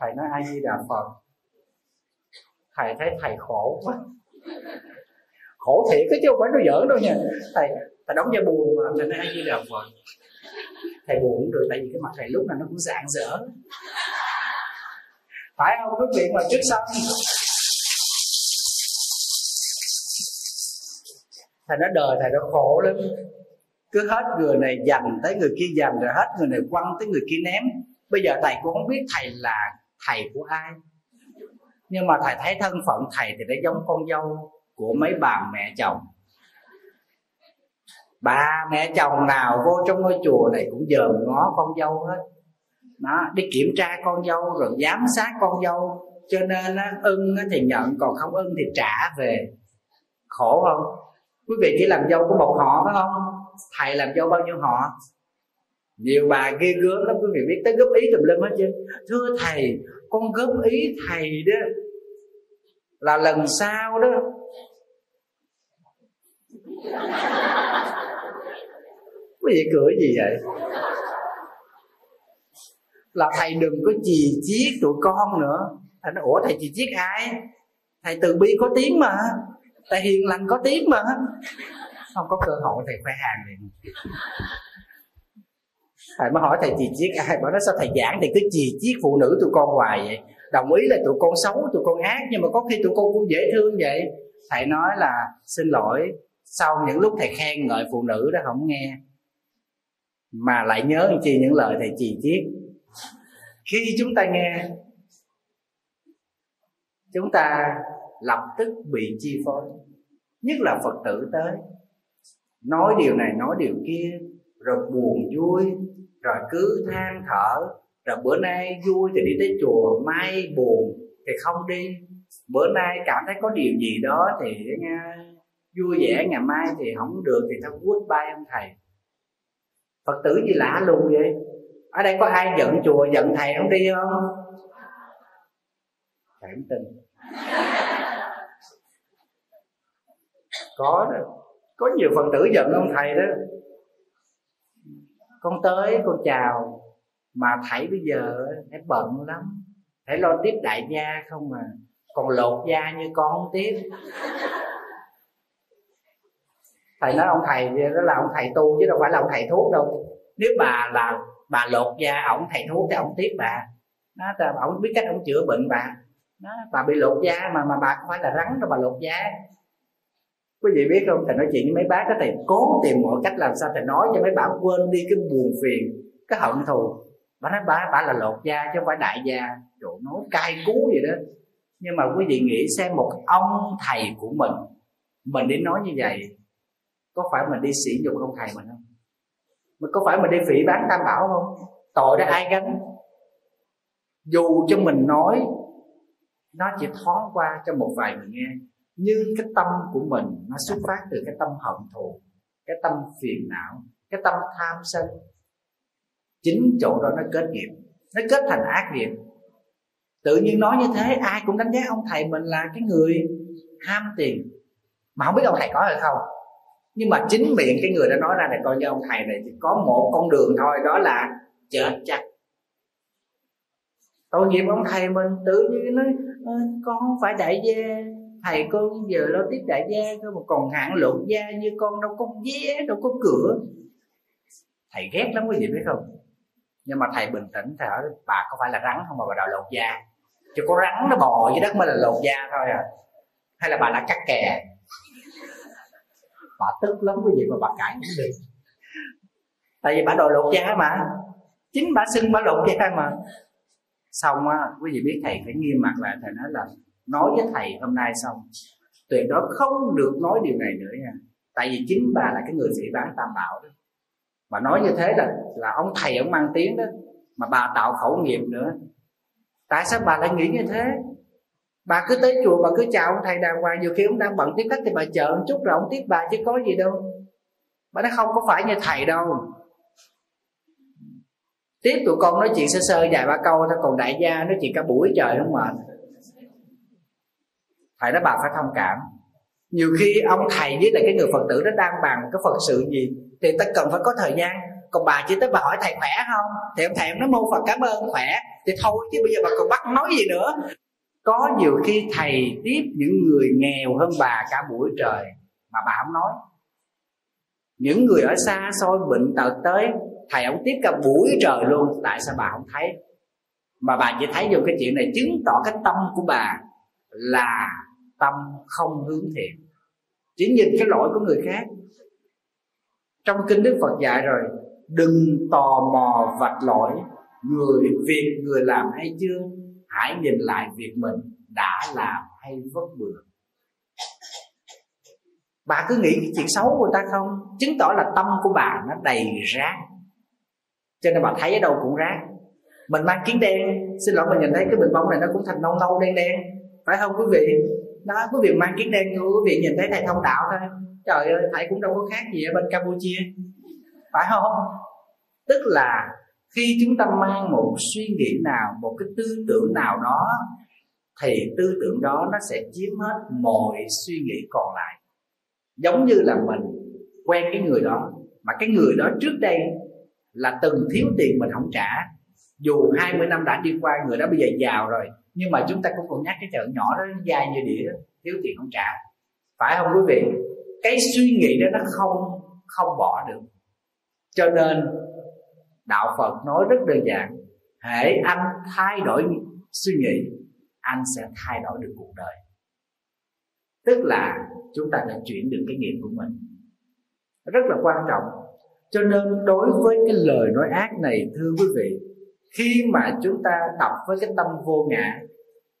Thầy nói ai di đà phật thầy thấy thầy khổ quá. Khổ thiệt cái chứ không phải nó giỡn đâu nha. Thầy thầy đóng vai buồn mà. Thầy nói ai di đà phật thầy buồn cũng được tại vì cái mặt thầy lúc nào nó cũng dạng dở phải không quý vị mà trước sau? Thầy nói đời thầy nó khổ lắm. Cứ hết người này dành tới người kia dành rồi hết người này quăng tới người kia ném. Bây giờ thầy cũng không biết thầy là thầy của ai? Nhưng mà thầy thấy thân phận thầy thì nó giống con dâu của mấy bà mẹ chồng. Bà mẹ chồng nào vô trong ngôi chùa này cũng dòm ngó con dâu hết. Đó đi kiểm tra con dâu rồi giám sát con dâu. Cho nên á, ưng thì nhận còn không ưng thì trả về. Khổ không? Quý vị chỉ làm dâu của một họ phải không? Thầy làm dâu bao nhiêu họ? Nhiều bà ghê gớm lắm quý vị biết tới góp ý tùm lum hết chứ. Thưa thầy con góp ý thầy đó là lần sau đó. Quý vị cười gì vậy? Là thầy đừng có chì chiết tụi con nữa. Thầy nói, ủa, thầy chì chiết ai? Thầy từ bi có tiếng mà. Thầy hiền lành có tiếng mà. Không có cơ hội, thầy khoe hàng liền thầy mới hỏi thầy chì chiết ai bảo nó sao thầy giảng thì cứ chì chiết phụ nữ tụi con hoài vậy? Đồng ý là tụi con xấu, tụi con ác, nhưng mà có khi tụi con cũng dễ thương vậy. Thầy nói là, xin lỗi, sau những lúc thầy khen ngợi phụ nữ đó không nghe, mà lại nhớ chi những lời thầy chì chiết. Khi chúng ta nghe, chúng ta lập tức bị chi phối, nhất là phật tử tới. Nói điều này, nói điều kia rồi buồn vui, rồi cứ than thở. Rồi bữa nay vui thì đi tới chùa, mai buồn thì không đi. Bữa nay cảm thấy có điều gì đó thì nha vui vẻ, ngày mai thì không được thì thôi bay ông thầy. Phật tử gì lạ luôn vậy? Ở đây có ai giận chùa, giận thầy không đi không? Thầy không tin. Có đó. Có nhiều phật tử giận ông thầy đó con tới, con chào. Mà thầy bây giờ em bận lắm. Phải lo tiếp đại gia không mà còn lột da như con không tiếp. Thầy nói ông thầy, đó là ông thầy tu chứ đâu phải là ông thầy thuốc đâu. Nếu bà là, bà lột da, ổng thầy thuốc thì ổng tiếp bà. Nó là ổng biết cách ổng chữa bệnh bà. Nó, bà bị lột da mà mà bà không phải là rắn đâu, bà lột da quý vị biết không? Thầy nói chuyện với mấy bác đó, thầy cố tìm mọi cách làm sao thầy nói cho mấy bạn quên đi cái buồn phiền, cái hận thù. Bà nói, bà bà là lột da chứ không phải đại gia chỗ nói cay cú vậy đó. Nhưng mà quý vị nghĩ xem một ông thầy của mình mình đến nói như vậy, có phải mình đi sỉ nhục ông thầy mình không? Mình có phải mình đi phỉ bán tam bảo không? Tội đó ai gánh. Dù cho mình nói, nó chỉ thoáng qua cho một vài người nghe như cái tâm của mình nó xuất phát từ cái tâm hận thù, cái tâm phiền não, cái tâm tham sân. Chính chỗ đó nó kết nghiệp, nó kết thành ác nghiệp. Tự nhiên nói như thế, ai cũng đánh giá ông thầy mình là cái người ham tiền. Mà không biết ông thầy có hay không. Nhưng mà chính miệng cái người đã nói ra này, coi như ông thầy này chỉ có một con đường thôi, đó là chết chắc. Tội nghiệp ông thầy mình, tự nhiên nói ờ, con phải đại gia thầy con giờ lo tiếp đại gia cơ mà còn hạng lột gia như con đâu có vé, đâu có cửa. Thầy ghét lắm quý vị biết không? Nhưng mà thầy bình tĩnh, thầy hỏi, bà có phải là rắn không mà bà đòi lột da? Chứ có rắn nó bò dưới đất mới là lột da thôi à. Hay là bà là cắt kè? Bà tức lắm quý vị mà bà cãi cũng được. Tại vì bà đòi lột da mà. Chính bà xưng bà lột da mà. Xong á, quý vị biết thầy phải nghiêm mặt lại, thầy nói là nói với thầy hôm nay xong, tuyệt đó không được nói điều này nữa nha. Tại vì chính bà là cái người dễ bán tam bảo đó. Mà nói như thế là là ông thầy ông mang tiếng đó, mà bà tạo khẩu nghiệp nữa. Tại sao bà lại nghĩ như thế? Bà cứ tới chùa, bà cứ chào ông thầy đàng hoàng, nhiều khi ông đang bận tiếp khách thì bà chờ một chút rồi ông tiếp bà chứ có gì đâu. Bà nói không có phải như thầy đâu. Tiếp tụi con nói chuyện sơ sơ vài ba câu thôi, còn đại gia nói chuyện cả buổi trời không mệt phải nói bà phải thông cảm. Nhiều khi ông thầy với lại cái người phật tử đó đang bàn cái phật sự gì, thì ta cần phải có thời gian. Còn bà chỉ tới bà hỏi thầy khỏe không? Thì ông thầy nó mô phật, cảm ơn, khỏe. Thì thôi, chứ bây giờ bà còn bắt nói gì nữa? Có nhiều khi thầy tiếp những người nghèo hơn bà cả buổi trời mà bà không nói. Những người ở xa xôi bệnh tật tới, thầy ông tiếp cả buổi trời luôn. Tại sao bà không thấy? Mà bà chỉ thấy vô cái chuyện này chứng tỏ cái tâm của bà là tâm không hướng thiện. Chỉ nhìn cái lỗi của người khác. Trong kinh đức phật dạy rồi, đừng tò mò vạch lỗi, người việc người làm hay chưa, hãy nhìn lại việc mình đã làm hay vất bừa bà cứ nghĩ cái chuyện xấu của người ta không? Chứng tỏ là tâm của bà nó đầy rác. Cho nên bà thấy ở đâu cũng rác. Mình mang kiến đen, xin lỗi, mình nhìn thấy cái bình bông này nó cũng thành nâu nâu đen đen. Phải không quý vị? Đó quý vị mang kiến đen quý vị nhìn thấy thầy thông đạo thôi. Trời ơi, thầy cũng đâu có khác gì ở bên campuchia. Phải không? Tức là khi chúng ta mang một suy nghĩ nào, một cái tư tưởng nào đó, thì tư tưởng đó nó sẽ chiếm hết mọi suy nghĩ còn lại. Giống như là mình quen cái người đó, mà cái người đó trước đây là từng thiếu tiền mình không trả dù 20 năm đã đi qua, người đó bây giờ giàu rồi, nhưng mà chúng ta cũng còn nhắc cái chợ nhỏ đó dai như đĩa, thiếu tiền không trả. Phải không quý vị? Cái suy nghĩ đó nó không không bỏ được. Cho nên, đạo phật nói rất đơn giản, hễ anh thay đổi suy nghĩ, anh sẽ thay đổi được cuộc đời. Tức là chúng ta đã chuyển được cái nghiệp của mình. Rất là quan trọng. Cho nên đối với cái lời nói ác này, thưa quý vị khi mà chúng ta tập với cái tâm vô ngã,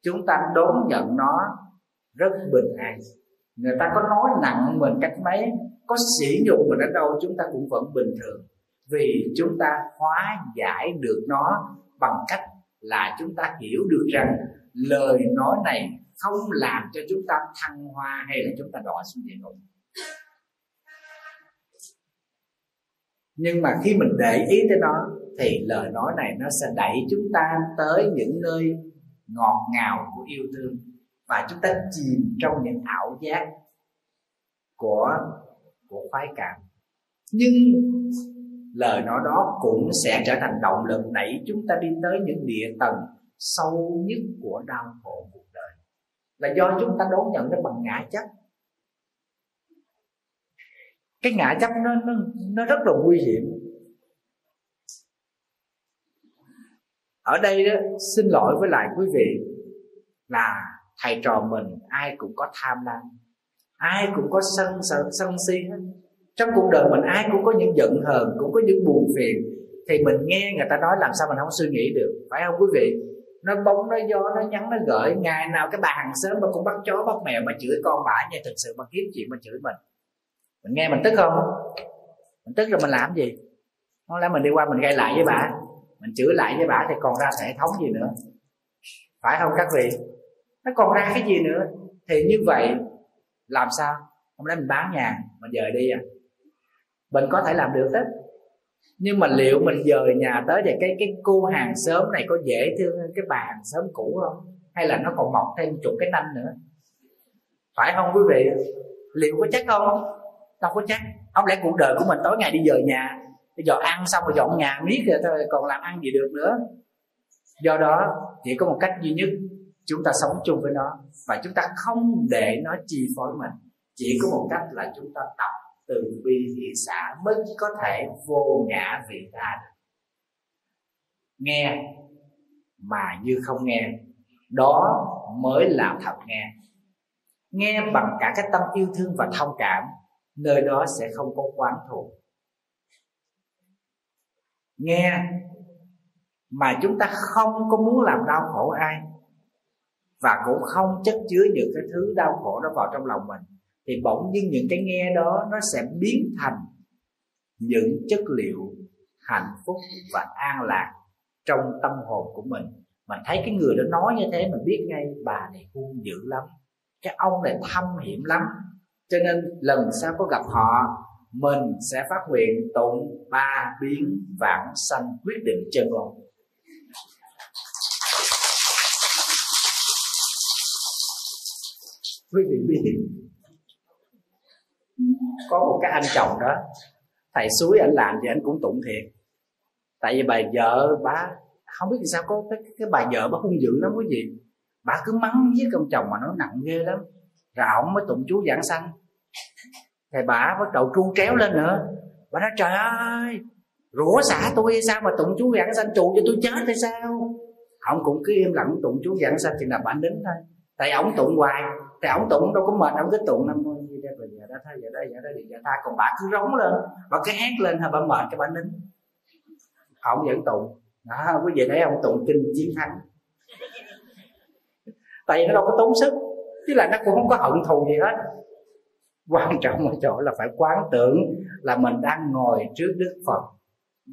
chúng ta đón nhận nó rất bình an. Người ta có nói nặng mình cách mấy, có sỉ nhục mình ở đâu, chúng ta cũng vẫn bình thường. Vì chúng ta hóa giải được nó bằng cách là chúng ta hiểu được rằng lời nói này không làm cho chúng ta thăng hoa hay là chúng ta đọa xuống địa ngục. Nhưng mà khi mình để ý tới nó, thì lời nói này nó sẽ đẩy chúng ta tới những nơi ngọt ngào của yêu thương. Và chúng ta chìm trong những ảo giác của của khoái cảm. Nhưng lời nói đó cũng sẽ trở thành động lực đẩy chúng ta đi tới những địa tầng sâu nhất của đau khổ cuộc đời. Là do chúng ta đón nhận nó bằng ngã chấp cái ngã chấp nó nó, nó rất là nguy hiểm. Ở đây đó xin lỗi với lại quý vị là thầy trò mình ai cũng có tham lam ai cũng có sân sân, sân si. Hết trong cuộc đời mình ai cũng có những giận hờn cũng có những buồn phiền. Thì mình nghe người ta nói làm sao mình không suy nghĩ được phải không quý vị? Nó bóng nó gió nó nhắn nó gửi. Ngày nào cái bà hàng xóm mà cũng bắt chó bắt mèo mà chửi con bả nha thực sự mà kiếm chuyện mà chửi mình mình nghe mình tức không? Mình tức rồi mình làm gì? Không lẽ mình đi qua mình gây lại với bà. Mình chửi lại với bà thì còn ra hệ thống gì nữa. Phải không các vị? Nó còn ra cái gì nữa? Thì như vậy làm sao? Không lẽ mình bán nhà, mình dời đi à? Mình có thể làm được hết. Nhưng mà liệu mình dời nhà tới thì cái cái cô hàng xóm này có dễ thương hơn cái bà hàng xóm cũ không? Hay là nó còn mọc thêm chục cái nanh nữa? Phải không quý vị? Liệu có chắc không? Đâu có chắc. Không lẽ cuộc đời của mình tối ngày đi dời nhà bây giờ ăn xong rồi dọn nhà miết rồi thôi, còn làm ăn gì được nữa? Do đó chỉ có một cách duy nhất, chúng ta sống chung với nó. Và chúng ta không để nó chi phối mình. Chỉ có một cách là chúng ta tập từ bi thị xã mới có thể vô ngã vị tha được. Nghe mà như không nghe, đó mới là thật nghe. Nghe bằng cả cái tâm yêu thương và thông cảm nơi đó sẽ không có quán thù nghe, mà chúng ta không có muốn làm đau khổ ai, và cũng không chất chứa những cái thứ đau khổ đó vào trong lòng mình, thì bỗng nhiên những cái nghe đó nó sẽ biến thành những chất liệu hạnh phúc và an lạc trong tâm hồn của mình. Mình thấy cái người đó nói như thế mình biết ngay, bà này hung dữ lắm, cái ông này thâm hiểm lắm cho nên lần sau có gặp họ mình sẽ phát nguyện tụng ba biến vãng sanh quyết định chân ngôn quý vị biết có một cái anh chồng đó thầy suối anh làm thì anh cũng tụng thiệt. Tại vì bà vợ bà không biết vì sao có cái, cái bà vợ bà hung dữ lắm quý vị. Bà cứ mắng với công chồng mà nó nặng ghê lắm rồi ổng mới tụng chú giảng sanh. Thầy bà bắt đầu tru tréo lên nữa. Bà nói, trời ơi, rủa xả tôi hay sao mà tụng chú giảng sanh? Trụ cho tôi chết hay sao? Ông cũng cứ im lặng tụng chú giảng sanh chừng nào bà đến thôi tại ổng tụng hoài. Tại ổng tụng đâu có mệt, ổng cứ tụng. Năm mươi gì đây rồi giờ đó thôi giờ đó giờ đó thì giờ ta. Còn bà cứ rống lên. Bà cứ hét lên thôi, bà mệt cái bà nín ổng vẫn tụng. Đó quý vị thấy ông tụng kinh chiến thắng. Tại vì nó đâu có tốn sức chứ là nó cũng không có hận thù gì hết. Quan trọng ở chỗ là phải quán tưởng là mình đang ngồi trước đức phật,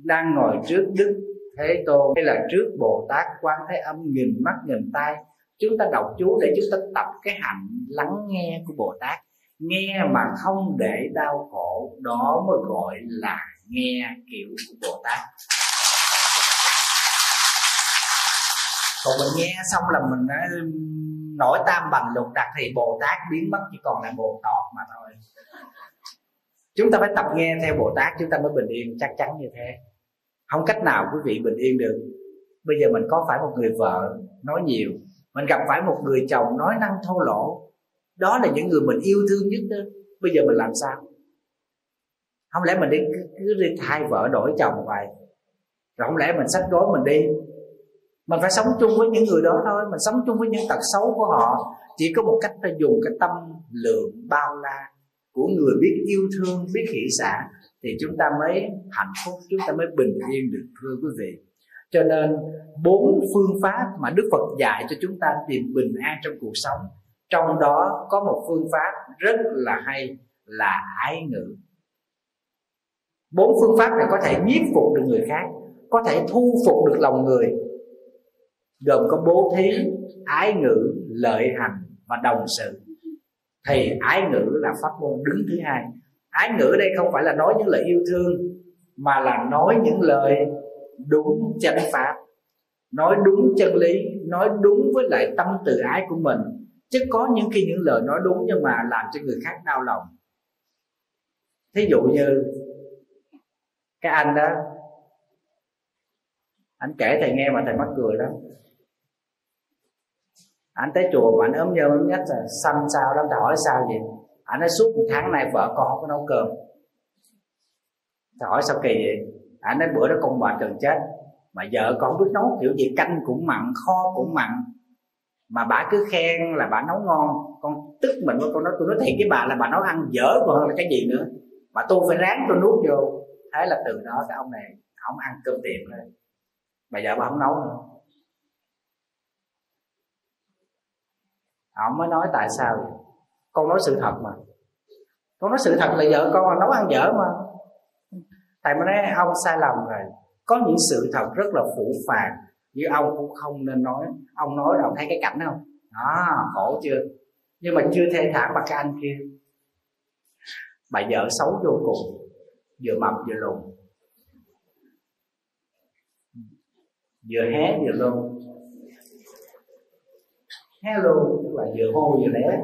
đang ngồi trước đức thế tôn, hay là trước bồ tát quan thế âm, nghìn mắt, nghìn tay chúng ta đọc chú để chúng ta tập cái hạnh lắng nghe của bồ tát nghe mà không để đau khổ, đó mới gọi là nghe kiểu của bồ tát còn mình nghe xong là mình đã nổi tam bằng lục đặc thì bồ tát biến mất chỉ còn là bồ tọt mà thôi. Chúng ta phải tập nghe theo bồ tát chúng ta mới bình yên chắc chắn như thế. Không cách nào quý vị bình yên được. Bây giờ mình có phải một người vợ nói nhiều. Mình gặp phải một người chồng nói năng thô lỗ. Đó là những người mình yêu thương nhất đó. bây giờ mình làm sao? Không lẽ mình đi cứ, cứ đi thay vợ đổi chồng vậy rồi không lẽ mình xách gối mình đi? Mình phải sống chung với những người đó thôi. Mình sống chung với những tật xấu của họ. Chỉ có một cách là dùng cái tâm lượng bao la của người biết yêu thương, biết hỷ xả, thì chúng ta mới hạnh phúc, chúng ta mới bình yên được, thưa quý vị. Cho nên, bốn phương pháp mà đức phật dạy cho chúng ta tìm bình an trong cuộc sống, trong đó có một phương pháp rất là hay là ái ngữ. Bốn phương pháp này có thể nhiếp phục được người khác, có thể thu phục được lòng người gồm có bố thí, ái ngữ, lợi hành và đồng sự. Thì ái ngữ là pháp môn đứng thứ hai. Ái ngữ đây không phải là nói những lời yêu thương, mà là nói những lời đúng chánh pháp. Nói đúng chân lý, nói đúng với lại tâm từ ái của mình. Chứ có những khi những lời nói đúng nhưng mà làm cho người khác đau lòng. Thí dụ như, cái anh đó, anh kể thầy nghe mà thầy mắc cười lắm anh tới chùa mà anh ốm nhơ ốm nhách là xăm sao lắm ta hỏi sao vậy? Anh nói, suốt một tháng nay vợ con không có nấu cơm. Ta hỏi, sao kỳ vậy? Anh nói, bữa đó con mệt gần chết, mà vợ con biết nấu. Kiểu gì, canh cũng mặn, kho cũng mặn, mà bà cứ khen là bà nấu ngon. Con tức mình con nói, tôi nói thiệt với bà là bà nấu ăn dở còn hơn là cái gì nữa. Mà tôi phải ráng tôi nuốt vô. Thế là từ đó cái ông này không ăn cơm tiệm nữa bà vợ bà không nấu nữa. Ông mới nói tại sao vậy? con nói sự thật mà. Con nói sự thật là vợ con là nấu ăn dở mà. Thầy mới nói ông sai lầm rồi. Có những sự thật rất là phủ phàng như ông cũng không nên nói. Ông nói là ông thấy cái cảnh không? Đó, khổ chưa? Nhưng mà chưa thê thảm bằng cái anh kia. Bà vợ xấu vô cùng, vừa mập vừa lùn. Vừa hé vừa lùn hé tức là vừa hô vừa lé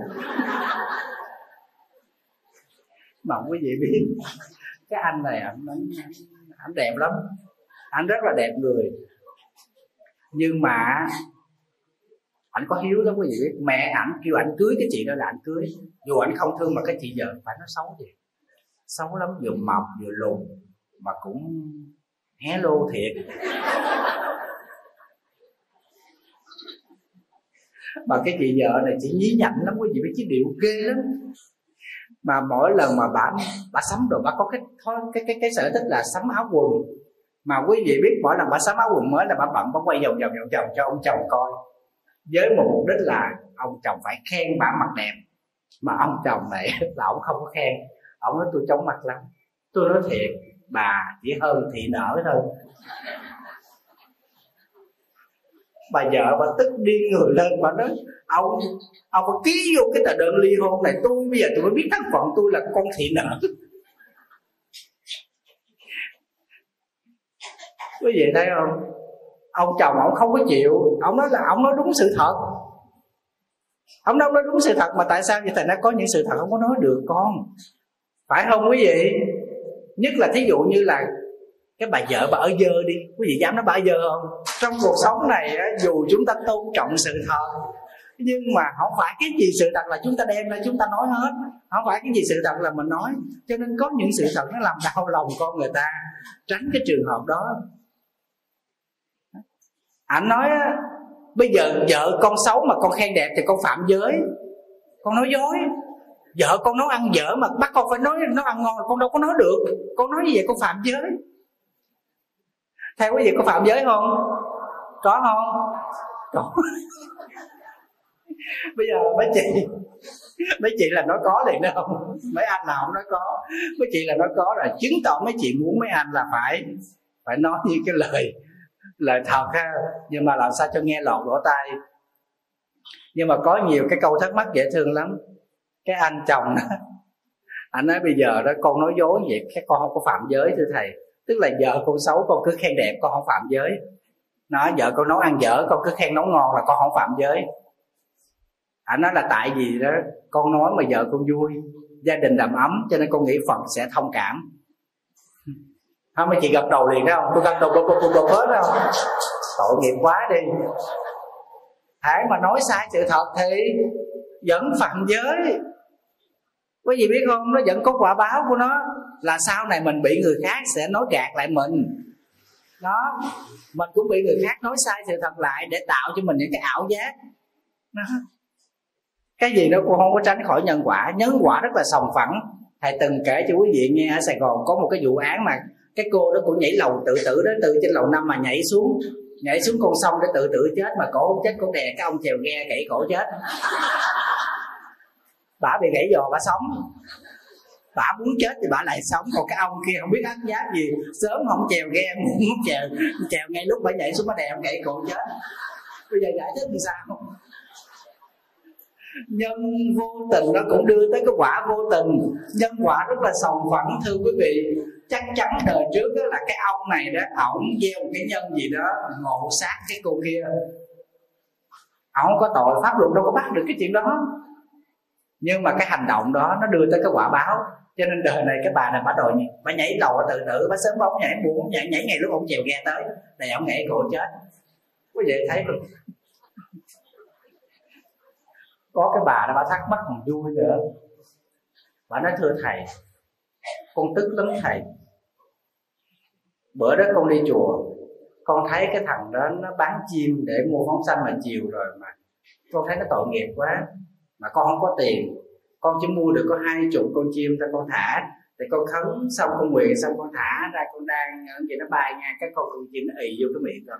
mà quý vị biết. Cái anh này anh, anh, anh đẹp lắm. Anh rất là đẹp người. Nhưng mà anh có hiếu lắm quý vị biết. Mẹ ảnh kêu anh cưới cái chị đó là anh cưới. Dù anh không thương mà cái chị vợ phải nó xấu gì xấu lắm vừa mập vừa lùn mà cũng hé lô thiệt. Mà cái chị vợ này chị nhí nhảnh lắm, quý vị biết chứ điệu ghê lắm. Mà mỗi lần mà bà bà sắm đồ, bà có cái thói, cái cái cái sở thích là sắm áo quần. Mà quý vị biết mỗi lần bà sắm áo quần mới là bà bận, bà quay vòng vòng vòng vòng cho ông chồng coi. Với một mục đích là ông chồng phải khen bà mặt đẹp. Mà ông chồng này là ông không có khen. Ông nói, tôi chóng mặt lắm. Tôi nói thiệt, bà chỉ hơn thị nở thôi bà vợ bà tức điên người lên bà nói, ông ông có ký vô cái tờ đơn ly hôn này tôi, bây giờ tôi mới biết thân phận tôi là con thị nở quý vị thấy không? Ông chồng ông không có chịu. Ông nói là ông nói đúng sự thật. Ông nói đúng sự thật, mà tại sao vậy? Thầy nó có những sự thật không có nói được con phải không quý vị? Nhất là thí dụ như là cái bà vợ bà ở dơ đi. Quý vị dám nói bà ở dơ không? Trong cuộc sống này dù chúng ta tôn trọng sự thật, nhưng mà không phải cái gì sự thật là chúng ta đem ra chúng ta nói hết. Không phải cái gì sự thật là mình nói. Cho nên có những sự thật nó làm đau lòng con người ta. Tránh cái trường hợp đó. Anh nói bây giờ vợ con xấu mà con khen đẹp thì con phạm giới. Con nói dối. Vợ con nấu ăn dở mà bắt con phải nói nó ăn ngon con đâu có nói được. Con nói như vậy con phạm giới theo quý vị có phạm giới không? Có không? Có. Bây giờ mấy chị mấy chị là nói có liền đó không? Mấy anh nào không nói có. Mấy chị là nói có rồi, chứng tỏ mấy chị muốn mấy anh là phải phải nói như cái lời lời thật ha. Nhưng mà làm sao cho nghe lọt lỗ tai? Nhưng mà có nhiều cái câu thắc mắc dễ thương lắm. Cái anh chồng đó, anh nói bây giờ đó, con nói dối vậy các con không có phạm giới thưa thầy tức là vợ con xấu con cứ khen đẹp con không phạm giới nói vợ con nấu ăn dở con cứ khen nấu ngon là con không phạm giới anh nói là tại vì đó con nói mà vợ con vui gia đình đầm ấm cho nên con nghĩ phật sẽ thông cảm không mấy chị gặp đầu liền đó không tôi gặp đầu gật đầu gật đầu hết không tội nghiệp quá đi hãy mà nói sai sự thật thì vẫn phạm giới quý vị biết không nó vẫn có quả báo của nó là sau này mình bị người khác sẽ nói gạt lại mình. Đó, mình cũng bị người khác nói sai sự thật lại để tạo cho mình những cái ảo giác. Đó. cái gì đó cũng không có tránh khỏi nhân quả. Nhân quả rất là sòng phẳng. Thầy từng kể cho quý vị nghe, ở sài gòn có một cái vụ án mà cái cô đó cũng nhảy lầu tự tử đó, từ trên lầu năm mà nhảy xuống nhảy xuống con sông để tự tử chết mà cổ không chết cổ đè, cái ông chèo ghe gãy cổ chết. Bà bị gãy giò bà sống bà muốn chết thì bà lại sống. Còn cái ông kia không biết ác giá gì. Sớm không chèo ghe, muốn chèo chèo ngay lúc bà nhảy xuống bà đèo gậy cổ chết. Bây giờ giải thích thì sao? Nhân vô tình nó cũng đưa tới cái quả vô tình. Nhân quả rất là sòng phẳng, thưa quý vị. Chắc chắn đời trước đó là cái ông này đó ổng gieo một cái nhân gì đó, ngộ sát cái cô kia. Ổng có tội pháp luật, đâu có bắt được cái chuyện đó. Nhưng mà cái hành động đó nó đưa tới cái quả báo cho nên đời này cái bà này bà đòi bà nhảy lầu tự tử bà sớm bóng nhảy, buồn nhảy nhảy ngày lúc ông chèo ghe tới, này ông nhảy cổ chết. Quý vị thấy không? có cái bà đó bà thắc mắc còn vui nữa. Bà nói, thưa thầy, con tức lắm thầy. Bữa đó con đi chùa, con thấy cái thằng đó nó bán chim để mua phóng sanh mà chiều rồi mà con thấy nó tội nghiệp quá, mà con không có tiền con chỉ mua được có hai chục con chim thôi, con thả. Thì con khấn xong, con nguyện xong, con thả ra, con đang ở vậy nó bay nha các con con chim nó ì vô cái miệng rồi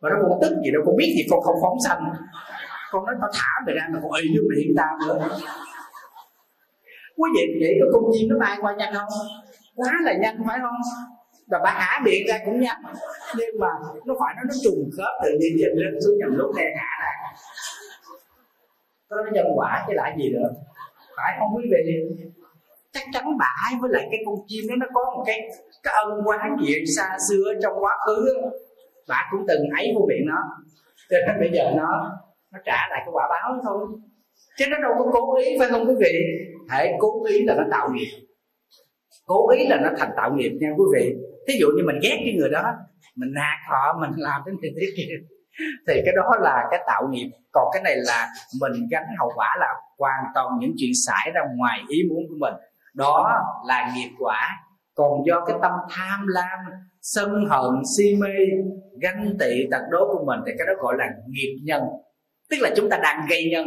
mà nó cũng tức gì đâu, con biết gì con không phóng sanh. Con nói, tao thả mày ra mà con ì vô miệng tao nữa. Quý vị nghĩ có con chim nó bay qua nhanh không? Quá là nhanh, phải không? Và bà hả miệng ra cũng nhanh. Nhưng mà nó phải nó nó trùng khớp tự nhiên trên lên xuống nhầm lúc này thả ra nó nhân quả chứ lại gì nữa. Phải không quý vị? Chắc chắn bà với lại cái con chim đó, nó có một cái cái ân quán gì xa xưa trong quá khứ. Bà cũng từng ấy vô miệng nó. Cho nên bây giờ nó nó trả lại cái quả báo thôi. Chứ nó đâu có cố ý phải không quý vị? Thể cố ý là nó tạo nghiệp. Cố ý là nó thành tạo nghiệp nha quý vị. Thí dụ như mình ghét cái người đó, mình nạt họ, mình làm cái này thế kia thì cái đó là cái tạo nghiệp. Còn cái này là mình gánh hậu quả là hoàn toàn những chuyện xảy ra ngoài ý muốn của mình. Đó là nghiệp quả. Còn do cái tâm tham lam, sân hận, si mê, ganh tị, tật đố của mình thì cái đó gọi là nghiệp nhân. Tức là chúng ta đang gây nhân.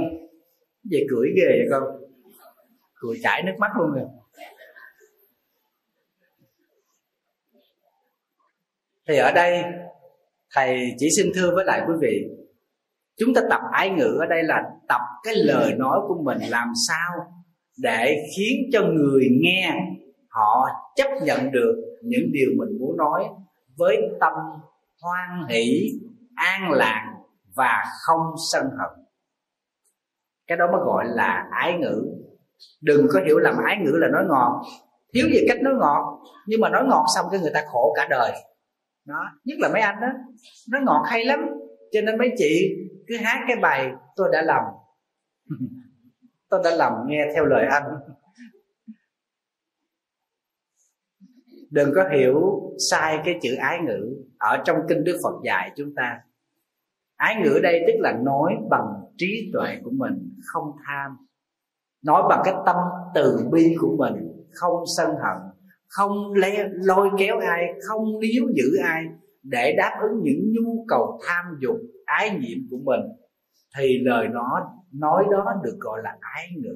Về cười ghê vậy con? Cười chảy nước mắt luôn rồi. Thì ở đây thầy chỉ xin thưa với lại quý vị, chúng ta tập ái ngữ ở đây là tập cái lời nói của mình làm sao để khiến cho người nghe họ chấp nhận được những điều mình muốn nói với tâm hoan hỷ, an lạc và không sân hận. Cái đó mới gọi là ái ngữ. Đừng có hiểu lầm ái ngữ là nói ngọt. Thiếu gì cách nói ngọt, nhưng mà nói ngọt xong cái người ta khổ cả đời đó, nhất là mấy anh đó. Nó ngọt hay lắm. Cho nên mấy chị cứ hát cái bài, tôi đã lòng tôi đã lòng nghe theo lời anh. Đừng có hiểu sai cái chữ ái ngữ ở trong kinh đức phật dạy chúng ta. Ái ngữ đây tức là nói bằng trí tuệ của mình, không tham. Nói bằng cái tâm từ bi của mình, không sân hận không le, lôi kéo ai không níu giữ ai để đáp ứng những nhu cầu tham dục ái nhiệm của mình? Thì lời nó nói đó được gọi là ái ngữ.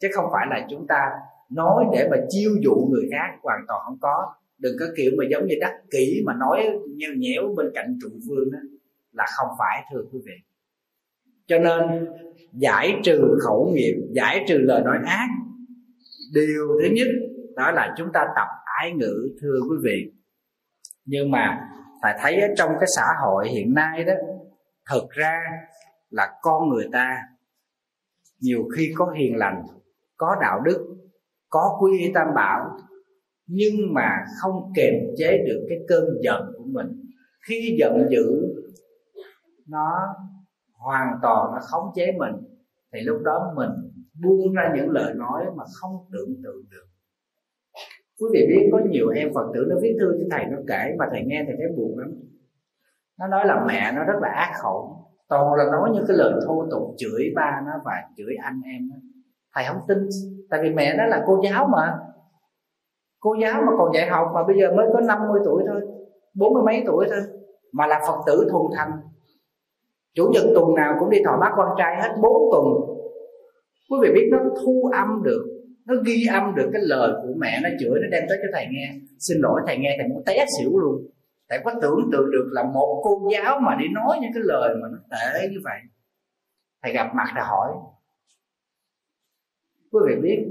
Chứ không phải là chúng ta nói để mà chiêu dụ người khác hoàn toàn không có. Đừng có kiểu mà giống như đắc kỷ mà nói nheo nhẽo bên cạnh trụ vương đó là không phải thưa quý vị. Cho nên giải trừ khẩu nghiệp giải trừ lời nói ác điều thứ nhất đó là chúng ta tập ái ngữ, thưa quý vị. Nhưng mà phải thấy ở trong cái xã hội hiện nay đó, thực ra là con người ta nhiều khi có hiền lành, có đạo đức, có quy y tam bảo, nhưng mà không kềm chế được cái cơn giận của mình. Khi giận dữ, nó hoàn toàn nó khống chế mình, thì lúc đó mình buông ra những lời nói mà không tưởng tượng được quý vị biết có nhiều em phật tử nó viết thư cho thầy nó kể, mà thầy nghe thầy thấy buồn lắm. Nó nói là mẹ nó rất là ác khẩu. Toàn là nói những cái lời thô tục chửi ba nó và chửi anh em nó. Thầy không tin, tại vì mẹ nó là cô giáo mà. Cô giáo mà còn dạy học mà bây giờ mới có 50 tuổi thôi, bốn mươi mấy tuổi thôi, mà là phật tử thuần thành. Chủ nhật tuần nào cũng đi thọ bác con trai hết bốn tuần. Quý vị biết nó thu âm được nó ghi âm được cái lời của mẹ nó chửi nó đem tới cho thầy nghe. Xin lỗi thầy nghe thầy muốn té xỉu luôn. Thầy có tưởng tượng được là một cô giáo mà đi nói những cái lời mà nó tệ như vậy. Thầy gặp mặt thầy hỏi. Quý vị biết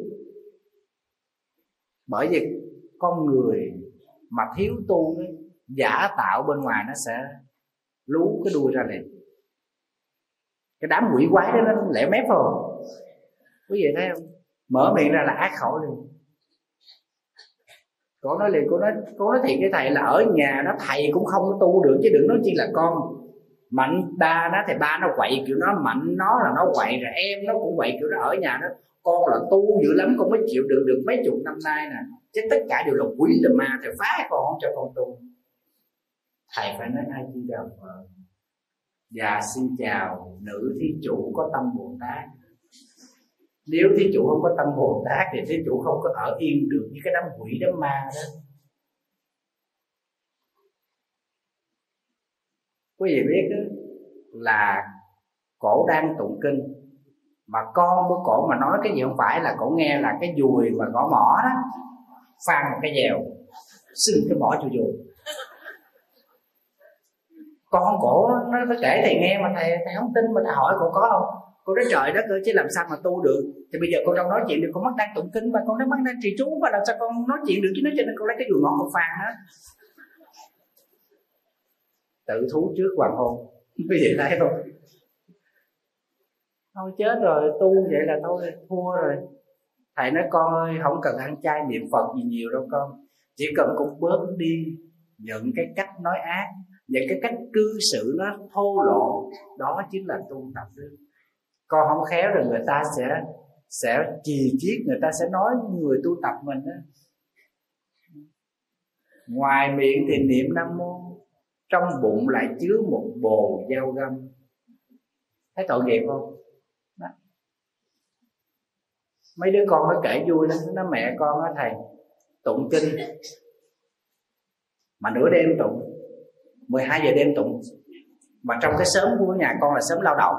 bởi vì con người mà thiếu tu ấy, giả tạo bên ngoài nó sẽ lú cái đuôi ra liền. Cái đám quỷ quái đó nó lẻ mép không quý vị thấy không? Mở miệng ra là ác khẩu liền cô nói liền, cô nói cô nói thiệt với thầy là ở nhà nó thầy cũng không tu được, chứ đừng nói chi là con mạnh ba nó thì ba nó quậy kiểu nó, mạnh nó là nó quậy rồi em nó cũng quậy kiểu nó ở nhà nó con là tu dữ lắm, con mới chịu đựng được mấy chục năm nay nè. Chứ tất cả đều là quỷ là ma thì phá con không cho con tu. Thầy phải nói ai chi đạo phật. Dạ xin chào nữ thí chủ có tâm bồ tát nếu thí chủ không có tâm bồ tát thì thí chủ không có ở yên được với cái đám quỷ đám ma đó. Quý vị biết đó, là cổ đang tụng kinh. Mà con của cổ mà nói cái gì không phải là cổ nghe là cái dùi mà gõ mỏ đó. Phan một cái dèo xin cái mỏ cho dùi. Con cổ nó, nó kể thầy nghe mà thầy thầy không tin mà thầy hỏi cổ có không? Cô nói trời đất ơi chứ làm sao mà tu được? Thì bây giờ con đâu nói chuyện được con mắt đang tụng kinh và con nói mắt đang trì chú và làm sao con nói chuyện được? Chứ nó cho nên con lấy cái dùi ngọn con phàn hết tự thú trước hoàng hôn. Quý vị thấy không thôi chết rồi tu vậy là thôi thua rồi. Thầy nói con ơi không cần ăn chay niệm phật gì nhiều đâu con. Chỉ cần con bớt đi những cái cách nói ác những cái cách cư xử nó thô lộ đó chính là tu tập đức con không khéo rồi người ta sẽ sẽ chì chiết người ta sẽ nói người tu tập mình đó ngoài miệng thì niệm nam mô, trong bụng lại chứa một bồ dao găm. Thấy tội nghiệp không? Đó. mấy đứa con nó kể vui lắm, nó mẹ con á thầy, tụng kinh. Mà nửa đêm tụng 12 giờ đêm tụng. Mà trong cái sớm của nhà con là sớm lao động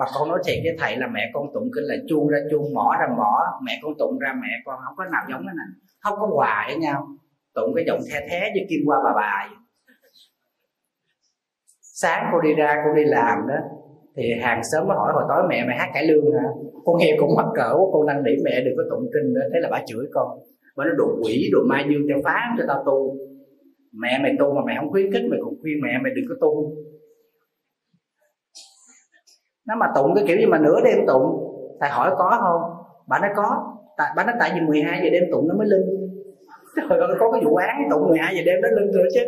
mà con nói thiệt với thầy là mẹ con tụng kinh là chuông ra chuông, mỏ ra mỏ, mẹ con tụng ra mẹ con, không có nào giống cái này. Không có hòa với nhau. Tụng cái giọng the thé như kim qua bà bà vậy. Sáng cô đi ra, cô đi làm đó, thì hàng xóm mới hỏi, hồi tối mẹ mày hát cải lương hả? Con nghe cũng mắc cỡ con năn nỉ mẹ đừng có tụng kinh nữa, thế là bà chửi con. Bà nó đồ quỷ, đồ ma dương cho phá cho tao tu. Mẹ mày tu mà mày không khuyến khích, mày còn khuyên mẹ mày đừng có tu nó mà tụng cái kiểu gì mà nửa đêm tụng, thầy hỏi có không? Bà nói có. Tại, bà nói tại vì 12 giờ đêm tụng nó mới linh trời ơi, có cái vụ án tụng 12 giờ đêm nó linh nữa chứ.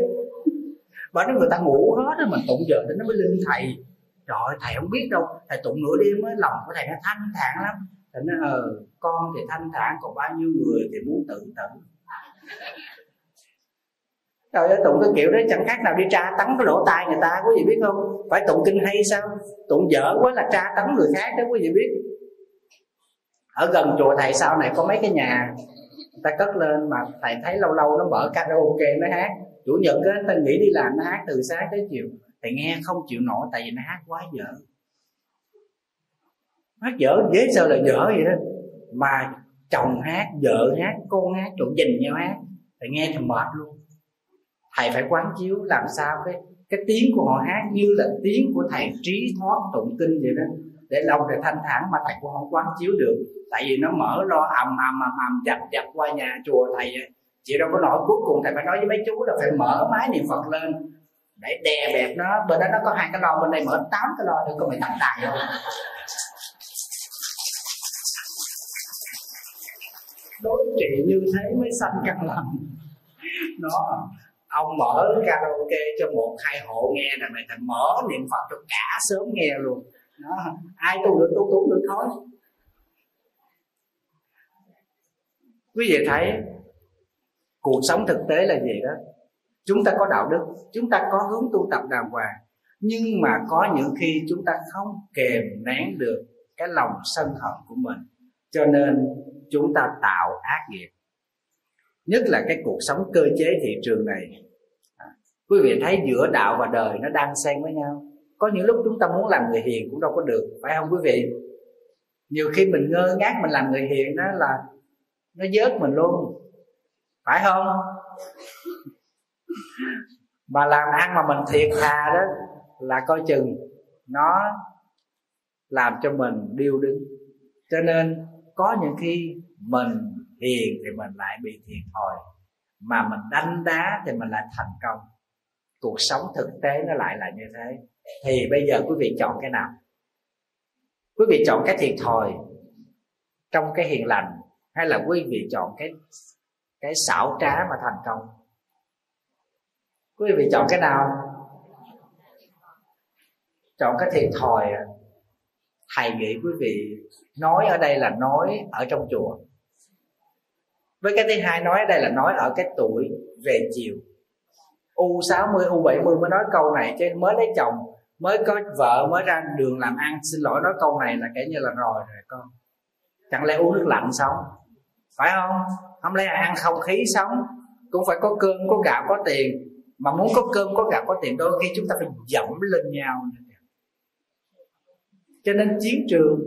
Bà nói người ta ngủ hết rồi mình tụng giờ thì nó mới linh thầy. Trời thầy không biết đâu. Thầy tụng nửa đêm mới lòng của thầy nó thanh thản lắm. Thầy nói ờ con thì thanh thản, còn bao nhiêu người thì muốn tự tử? Trời ơi tụng cái kiểu đó chẳng khác nào đi tra tấn cái lỗ tai người ta quý vị biết không? Phải tụng kinh hay sao? Tụng dở quá là tra tấn người khác đó quý vị biết. Ở gần chùa thầy sau này có mấy cái nhà Người ta cất lên mà thầy thấy lâu lâu nó mở karaoke nó hát. Chủ nhật á, ta nghĩ đi làm nó hát từ sáng tới chiều. Thầy nghe không chịu nổi tại vì nó hát quá dở. Hát dở dễ sao là dở vậy đó. Mà chồng hát, vợ hát, con hát, trộn dình nhau hát. Thầy nghe thì mệt luôn thầy phải quán chiếu làm sao cái cái tiếng của họ hát như là tiếng của thầy trí thoát tụng kinh vậy đó. Để lòng thầy thanh thản mà thầy cũng không quán chiếu được. Tại vì nó mở lo ầm ầm ầm ầm, dập dập qua nhà chùa thầy chị đâu có nổi cuối cùng thầy phải nói với mấy chú là phải mở máy niệm phật lên. Để đè bẹp nó, bên đó nó có hai cái lo, bên đây mở tám cái lo nữa có mày tặng tài không đối trị như thế mới sanh căn lành. Nó ông mở karaoke cho một, hai hộ nghe là mày thành mở niệm phật cho cả sớm nghe luôn. Đó. ai tu được, tu tu được thôi. Quý vị thấy, cuộc sống thực tế là gì đó? Chúng ta có đạo đức, chúng ta có hướng tu tập đàng hoàng, nhưng mà có những khi chúng ta không kềm nén được cái lòng sân hận của mình. Cho nên chúng ta tạo ác nghiệp nhất là cái cuộc sống cơ chế thị trường này. À, quý vị thấy giữa đạo và đời nó đang xen với nhau. Có những lúc chúng ta muốn làm người hiền cũng đâu có được phải không quý vị? Nhiều khi mình ngơ ngác mình làm người hiền đó là nó dớt mình luôn. Phải không? Mà làm ăn mà mình thiệt thà đó là coi chừng nó làm cho mình điêu đứng. Cho nên có những khi mình thiền thì mình lại bị thiệt thòi. Mà mình đánh đá thì mình lại thành công. Cuộc sống thực tế nó lại là như thế. Thì bây giờ quý vị chọn cái nào? Quý vị chọn cái thiệt thòi trong cái hiền lành hay là quý vị chọn cái cái xảo trá mà thành công? Quý vị chọn cái nào? Chọn cái thiệt thòi à. thầy nghĩ quý vị nói ở đây là nói ở trong chùa với cái thứ hai nói ở đây là nói ở cái tuổi về chiều. U 60 u 70 mới nói câu này, chứ mới lấy chồng, mới có vợ, mới ra đường làm ăn. Xin lỗi, nói câu này là kể như là rồi rồi con. Chẳng lẽ uống nước lạnh sống? Phải không? Không lẽ ăn không khí sống? Cũng phải có cơm, có gạo, có tiền. Mà muốn có cơm, có gạo, có tiền, đôi khi chúng ta phải dẫm lên nhau cho nên chiến trường,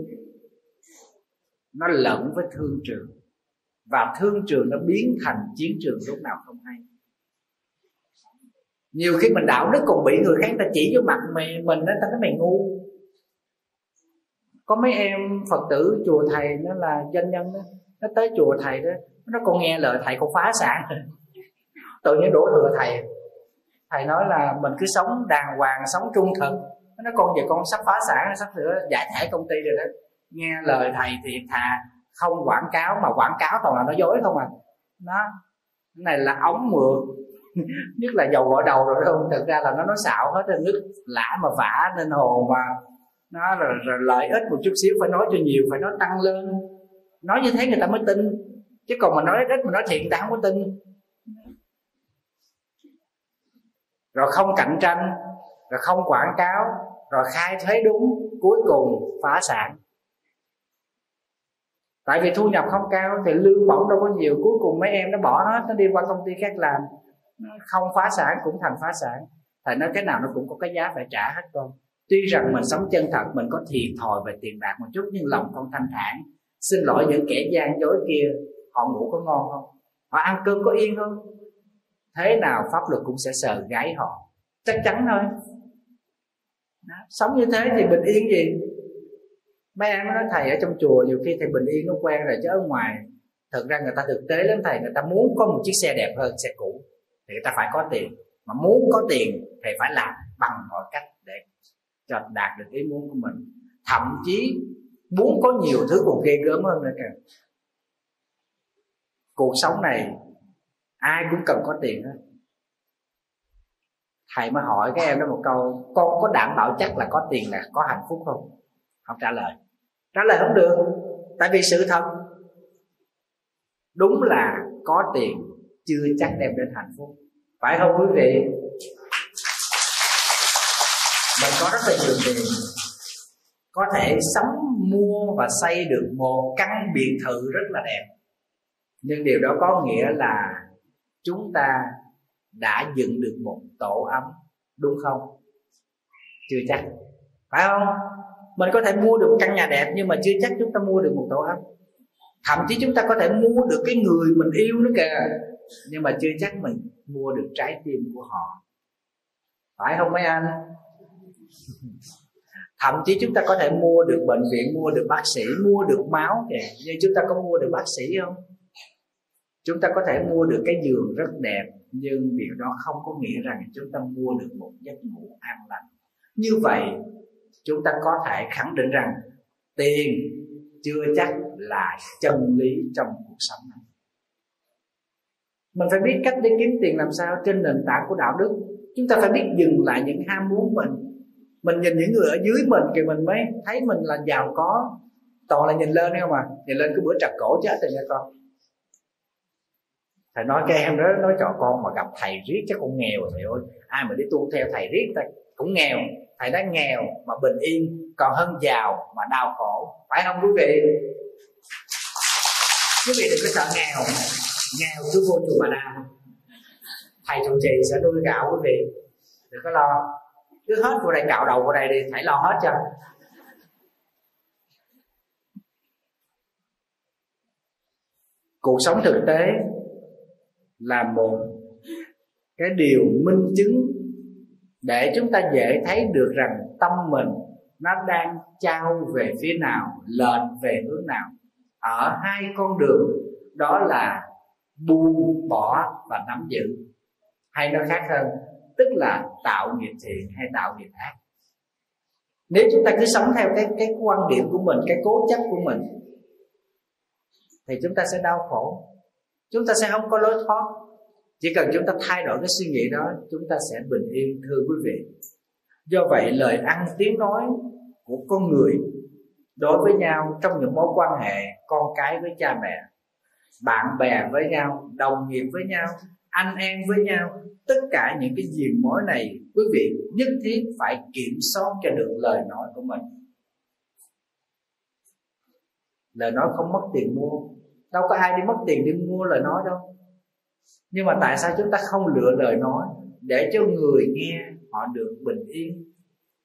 nó lẫn với thương trường và thương trường nó biến thành chiến trường lúc nào không hay. Nhiều khi mình đạo đức còn bị người khác ta chỉ vô mặt mày mình nó ta nói, mày ngu. Có mấy em phật tử chùa thầy nó là doanh nhân đó, nó tới chùa thầy đó, nó còn nghe lời thầy còn phá sản. Tự nhiên đổ thừa thầy. Thầy nói là mình cứ sống đàng hoàng, sống trung thực. Nó con về con sắp phá sản, sắp sửa giải thể công ty rồi đó. Nghe lời thầy thì thà không quảng cáo mà quảng cáo toàn là nói dối không à. Nó cái này là ống mượn nhất là dầu gội đầu rồi không? Thực ra là nó nói xạo hết trên nước lã mà vả nên hồ mà. Nó rồi, rồi lợi ích một chút xíu phải nói cho nhiều phải nói tăng lên. Nói như thế người ta mới tin. Chứ còn mà nói ít mà nói thiện người ta không có tin. Rồi không cạnh tranh rồi không quảng cáo rồi khai thuế đúng cuối cùng phá sản tại vì thu nhập không cao thì lương bổng đâu có nhiều. Cuối cùng mấy em nó bỏ hết nó đi qua công ty khác làm. Không phá sản cũng thành phá sản. Thầy nói cái nào nó cũng có cái giá phải trả hết con tuy rằng mình sống chân thật, mình có thiệt thòi về tiền bạc một chút, nhưng lòng con thanh thản. Xin lỗi những kẻ gian dối kia, họ ngủ có ngon không? Họ ăn cơm có yên không? Thế nào pháp luật cũng sẽ sờ gáy họ. Chắc chắn thôi. Đó. sống như thế thì bình yên gì? Mấy em nói, thầy ở trong chùa nhiều khi thầy bình yên nó quen rồi, chứ ở ngoài thật ra người ta thực tế lắm thầy, người ta muốn có một chiếc xe đẹp hơn xe cũ thì người ta phải có tiền. Mà muốn có tiền thì phải làm bằng mọi cách để cho đạt được ý muốn của mình. Thậm chí muốn có nhiều thứ còn ghê gớm hơn nữa kìa. Cuộc sống này ai cũng cần có tiền hết. Thầy mới hỏi các em đó một câu, con có đảm bảo chắc là có tiền là có hạnh phúc không? Không trả lời trả lời không được. Tại vì sự thật, đúng là có tiền chưa chắc đem đến hạnh phúc. Phải không quý vị? Mình có rất là nhiều tiền. Có thể sống, mua và xây được một căn biệt thự rất là đẹp. Nhưng điều đó có nghĩa là chúng ta đã dựng được một tổ ấm, đúng không? Chưa chắc. Phải không? Mình có thể mua được một căn nhà đẹp nhưng mà chưa chắc chúng ta mua được một tổ ấm thậm chí chúng ta có thể mua được cái người mình yêu nữa kìa nhưng mà chưa chắc mình mua được trái tim của họ phải không mấy anh thậm chí chúng ta có thể mua được bệnh viện mua được bác sĩ mua được máu kìa nhưng chúng ta có mua được bác sĩ không chúng ta có thể mua được cái giường rất đẹp nhưng điều đó không có nghĩa rằng chúng ta mua được một giấc ngủ an lành như vậy chúng ta có thể khẳng định rằng tiền chưa chắc là chân lý trong cuộc sống. Này mình phải biết cách để kiếm tiền làm sao trên nền tảng của đạo đức. Chúng ta phải biết dừng lại những ham muốn mình. Mình nhìn những người ở dưới mình thì mình mới thấy mình là giàu có. Toàn là nhìn lên không mà nhìn lên cái bữa trật cổ chết rồi nha con. Thầy nói cái em đó, nói cho con mà gặp thầy riết chắc con nghèo thầy ơi. Ai mà đi tu theo thầy riết ta? Cũng nghèo, thầy đã nghèo mà bình yên, còn hơn giàu mà đau khổ. Phải không, quý vị? Quý vị đừng có sợ nghèo. Nghèo cứ vô chùa bà đà thầy trụ trì sẽ nuôi gạo, quý vị. Đừng có lo. Cứ hết vô đây cạo đầu vô đây đi. Thầy lo hết cho. Cuộc sống thực tế là một cái điều minh chứng để chúng ta dễ thấy được rằng tâm mình nó đang trao về phía nào, lệch về hướng nào. Ở hai con đường, đó là buông bỏ và nắm giữ. Hay nói khác hơn, tức là tạo nghiệp thiện hay tạo nghiệp ác. Nếu chúng ta cứ sống theo cái cái quan điểm của mình, cái cố chấp của mình, thì chúng ta sẽ đau khổ. Chúng ta sẽ không có lối thoát chỉ cần chúng ta thay đổi cái suy nghĩ đó, chúng ta sẽ bình yên, thưa quý vị. Do vậy, lời ăn tiếng nói của con người đối với nhau trong những mối quan hệ con cái với cha mẹ, bạn bè với nhau, đồng nghiệp với nhau, anh em với nhau, tất cả những cái gì mối này, quý vị nhất thiết phải kiểm soát cho được lời nói của mình. Lời nói không mất tiền mua. Đâu có ai đi mất tiền đi mua lời nói đâu nhưng mà tại sao chúng ta không lựa lời nói để cho người nghe họ được bình yên?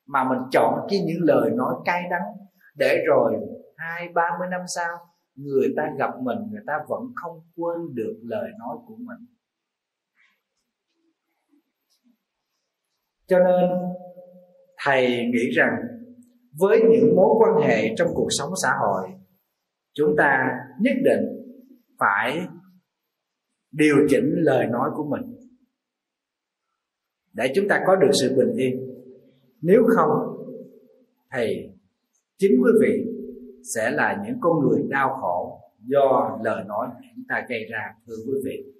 Mà mình chọn cái những lời nói cay đắng để rồi hai, ba mươi năm sau, người ta gặp mình, người ta vẫn không quên được lời nói của mình. Cho nên, thầy nghĩ rằng với những mối quan hệ trong cuộc sống xã hội, chúng ta nhất định phải điều chỉnh lời nói của mình. Để chúng ta có được sự bình yên. Nếu không, thì chính quý vị sẽ là những con người đau khổ do lời nói chúng ta gây ra, thưa quý vị.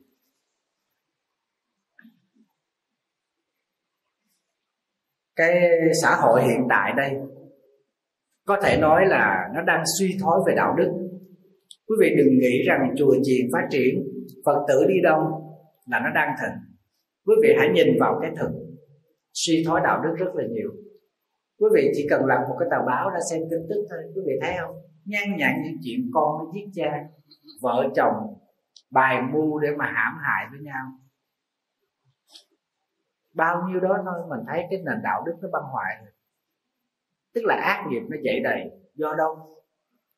Cái xã hội hiện tại đây, có thể nói là nó đang suy thoái về đạo đức. Quý vị đừng nghĩ rằng chùa chiền phát triển phật tử đi đâu là nó đang thịnh. Quý vị hãy nhìn vào cái thực. Suy thoái đạo đức rất là nhiều. Quý vị chỉ cần làm một cái tờ báo ra xem tin tức thôi. Quý vị thấy không? Nhan nhản những chuyện con nó giết cha, vợ chồng, bài mưu để mà hãm hại với nhau. Bao nhiêu đó thôi, mình thấy cái nền đạo đức nó băng hoại. Rồi tức là ác nghiệp nó dậy đầy. Do đâu?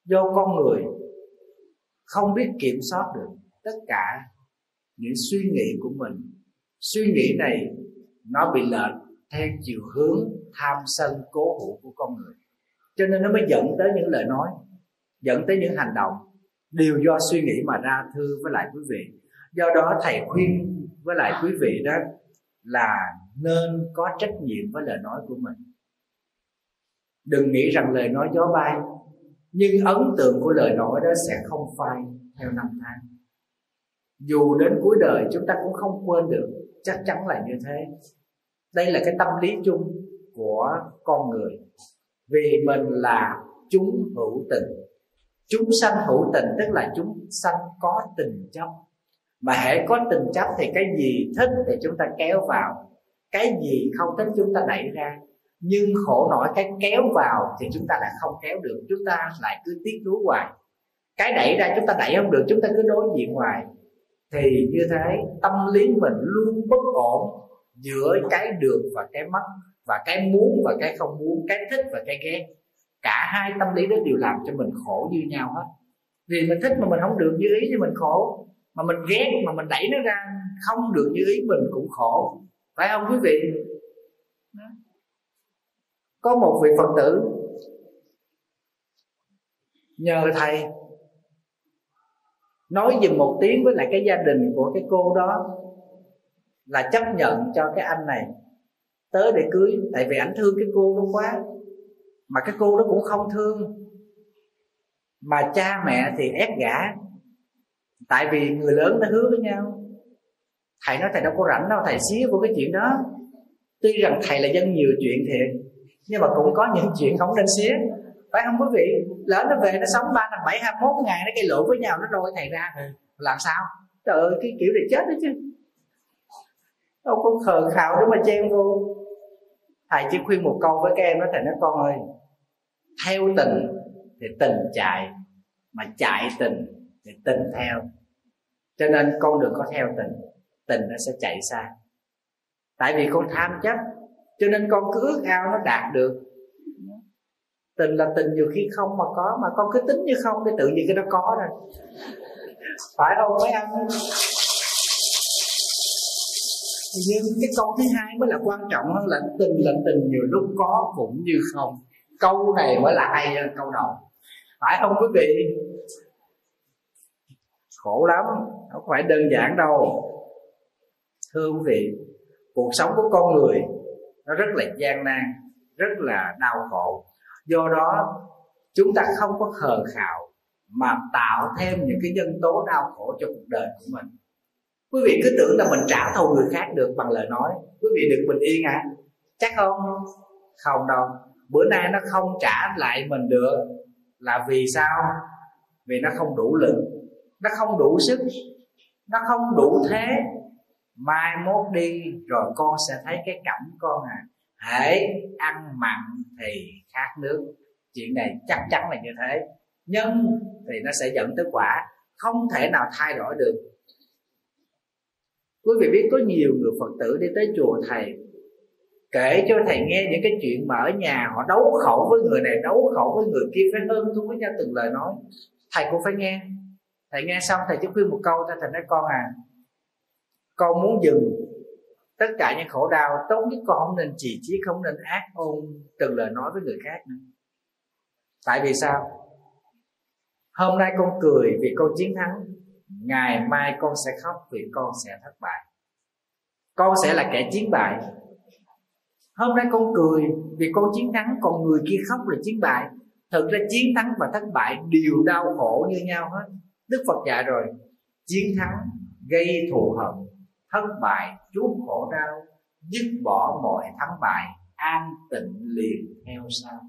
Do con người không biết kiểm soát được tất cả những suy nghĩ của mình. Suy nghĩ này, nó bị lệch theo chiều hướng tham sân cố hữu của con người. Cho nên nó mới dẫn tới những lời nói, dẫn tới những hành động, đều do suy nghĩ mà ra thưa với lại quý vị. Do đó thầy khuyên với lại quý vị đó là nên có trách nhiệm với lời nói của mình. Đừng nghĩ rằng lời nói gió bay, nhưng ấn tượng của lời nói đó sẽ không phai theo năm tháng dù đến cuối đời chúng ta cũng không quên được, chắc chắn là như thế. Đây là cái tâm lý chung của con người. Vì mình là chúng hữu tình. Chúng sanh hữu tình tức là chúng sanh có tình chấp. Mà hễ có tình chấp thì cái gì thích thì chúng ta kéo vào. Cái gì không thích chúng ta đẩy ra. Nhưng khổ nổi cái kéo vào thì chúng ta lại không kéo được. Chúng ta lại cứ tiếc nuối hoài. Cái đẩy ra chúng ta đẩy không được, chúng ta cứ đối diện hoài thì như thế, tâm lý mình luôn bất ổn giữa cái được và cái mất, và cái muốn và cái không muốn, cái thích và cái ghét. Cả hai tâm lý đó đều làm cho mình khổ như nhau hết. Vì mình thích mà mình không được như ý thì mình khổ. Mà mình ghét mà mình đẩy nó ra không được như ý mình cũng khổ. Phải không quý vị? Có một vị phật tử nhờ thầy nói dùm một tiếng với lại cái gia đình của cái cô đó là chấp nhận cho cái anh này. Tới để cưới, tại vì ảnh thương cái cô đó quá. Mà cái cô đó cũng không thương. Mà cha mẹ thì ép gả. Tại vì người lớn đã hứa với nhau. Thầy nói thầy đâu có rảnh đâu, thầy xía vô cái chuyện đó. Tuy rằng thầy là dân nhiều chuyện thiệt, nhưng mà cũng có những chuyện không nên xía phải không quý vị? Lỡ nó về nó sống ba năm bảy hai mốt ngày nó gây lộn với nhau nó lôi thầy ra. Làm sao? Trời ơi cái kiểu này chết đó chứ. Đâu có khờ khạo để mà chen vô. Thầy chỉ khuyên một câu với các em đó thầy nói con ơi theo tình thì tình chạy mà chạy tình thì tình theo. Cho nên con đừng có theo tình tình nó sẽ chạy xa. Tại vì con tham chấp cho nên con cứ ước ao nó đạt được tình là tình nhiều khi không mà có, mà con cứ tính như không để tự nhiên cái nó có rồi. Phải không mấy anh? Nhưng cái câu thứ hai mới là quan trọng hơn là tình là tình nhiều lúc có cũng như không. Câu này mới là hay hơn câu đầu. Phải không quý vị? Khổ lắm không phải đơn giản đâu. Thưa quý vị, cuộc sống của con người nó rất là gian nan, rất là đau khổ do đó, chúng ta không có khờ khạo mà tạo thêm những cái nhân tố đau khổ cho cuộc đời của mình. Quý vị cứ tưởng là mình trả thù người khác được bằng lời nói. Quý vị được bình yên à chắc không? Không đâu. Bữa nay nó không trả lại mình được. Là vì sao? Vì nó không đủ lực. Nó không đủ sức. Nó không đủ thế. Mai mốt đi, rồi con sẽ thấy cái cảnh con à hễ ăn mặn thì khác nước. Chuyện này chắc chắn là như thế. Nhân thì nó sẽ dẫn tới quả không thể nào thay đổi được. Quý vị biết có nhiều người phật tử đi tới chùa thầy, kể cho thầy nghe những cái chuyện mà ở nhà họ đấu khẩu với người này, đấu khẩu với người kia, phải hơn thú với nhau từng lời nói. Thầy cũng phải nghe. Thầy nghe xong thầy chỉ khuyên một câu thôi, thầy nói, con à con muốn dừng tất cả những khổ đau tốt nhất con không nên chỉ trí không nên ác ôn từng lời nói với người khác nữa. Tại vì sao? Hôm nay con cười vì con chiến thắng, ngày mai con sẽ khóc vì con sẽ thất bại. Con sẽ là kẻ chiến bại. Hôm nay con cười vì con chiến thắng, còn người kia khóc là chiến bại. Thực ra chiến thắng và thất bại đều đau khổ như nhau hết. Đức phật dạy rồi, chiến thắng gây thù hận, thất bại chuốc khổ đau, dứt bỏ mọi thắng bại, an tịnh liền theo sau.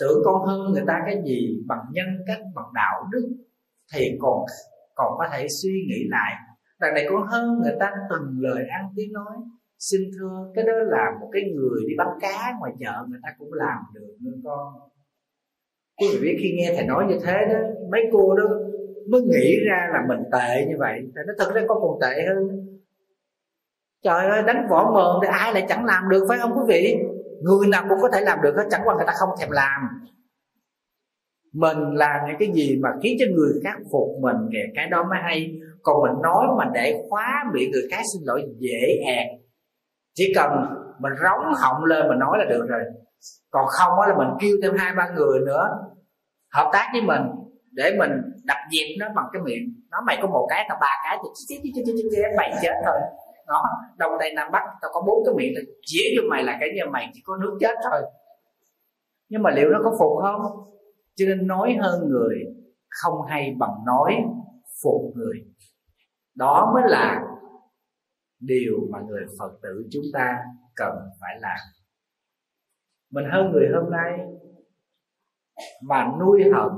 Tưởng con hơn người ta cái gì bằng nhân cách, bằng đạo đức, thì còn còn có thể suy nghĩ lại. Đằng này con hơn người ta từng lời ăn tiếng nói, xin thưa, cái đó là một cái người đi bắt cá ngoài chợ, người ta cũng làm được. Nữa con, quý vị biết khi nghe thầy nói như thế đó, mấy cô đó mới nghĩ ra là mình tệ như vậy. Thầy nó thật ra con còn tệ hơn. Trời ơi, đánh võ mờn thì ai lại chẳng làm được, phải không quý vị? Người nào cũng có thể làm được hết, chẳng qua người ta không thèm làm. Mình làm những cái gì mà khiến cho người khác phục mình thì cái đó mới hay. Còn mình nói mà để khóa miệng người khác xin lỗi dễ ẹt. Chỉ cần mình rống họng lên mình nói là được rồi. Còn không là mình kêu thêm hai ba người nữa, hợp tác với mình để mình đập diệt nó bằng cái miệng. Nó mày có một cái, tao ba cái thì mày chết thôi. Nó đông tây nam bắc, tao có bốn cái miệng thì chỉ cho mày là cái như mày chỉ có nước chết thôi. Nhưng mà liệu nó có phục không? Cho nên nói hơn người, không hay bằng nói phục người. Đó mới là điều mà người phật tử chúng ta cần phải làm. Mình hơn người hôm nay mà nuôi hận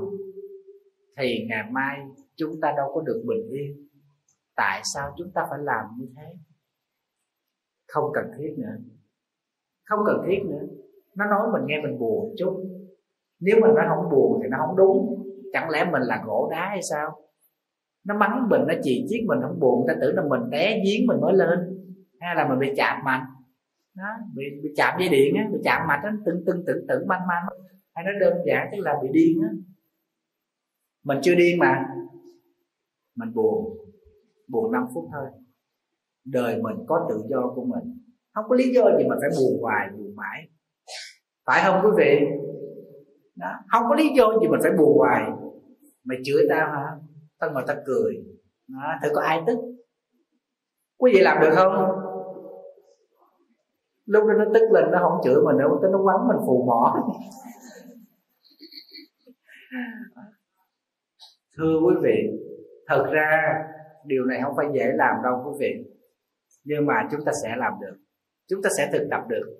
thì ngày mai chúng ta đâu có được bình yên. Tại sao chúng ta phải làm như thế? Không cần thiết nữa. Không cần thiết nữa. Nó nói mình nghe mình buồn chút. Nếu mình nói không buồn thì nó không đúng. Chẳng lẽ mình là gỗ đá hay sao? Nó mắng mình nó chỉ chiếc mình không buồn. Ta tưởng là mình té giếng mình mới lên. Hay là mình bị chạm mạnh đó bị, bị chạm dây điện á bị chạm mạch á. Tưng tưng tưng tưng manh manh. Hay nó đơn giản tức là bị điên á mình chưa điên mà. Mình buồn. Buồn 5 phút thôi. Đời mình có tự do của mình. Không có lý do gì mà phải buồn hoài, buồn mãi. Phải không quý vị? Đó. không có lý do gì mình phải buồn hoài. Mày chửi tao hả? Tao ngồi tao cười. Đó. thử có ai tức? Quý vị làm được không? Lúc đó nó tức lên, nó không chửi mình đâu, tới nó quắn mình phù mỏ thưa quý vị, thật ra điều này không phải dễ làm đâu quý vị. Nhưng mà chúng ta sẽ làm được. Chúng ta sẽ thực tập được.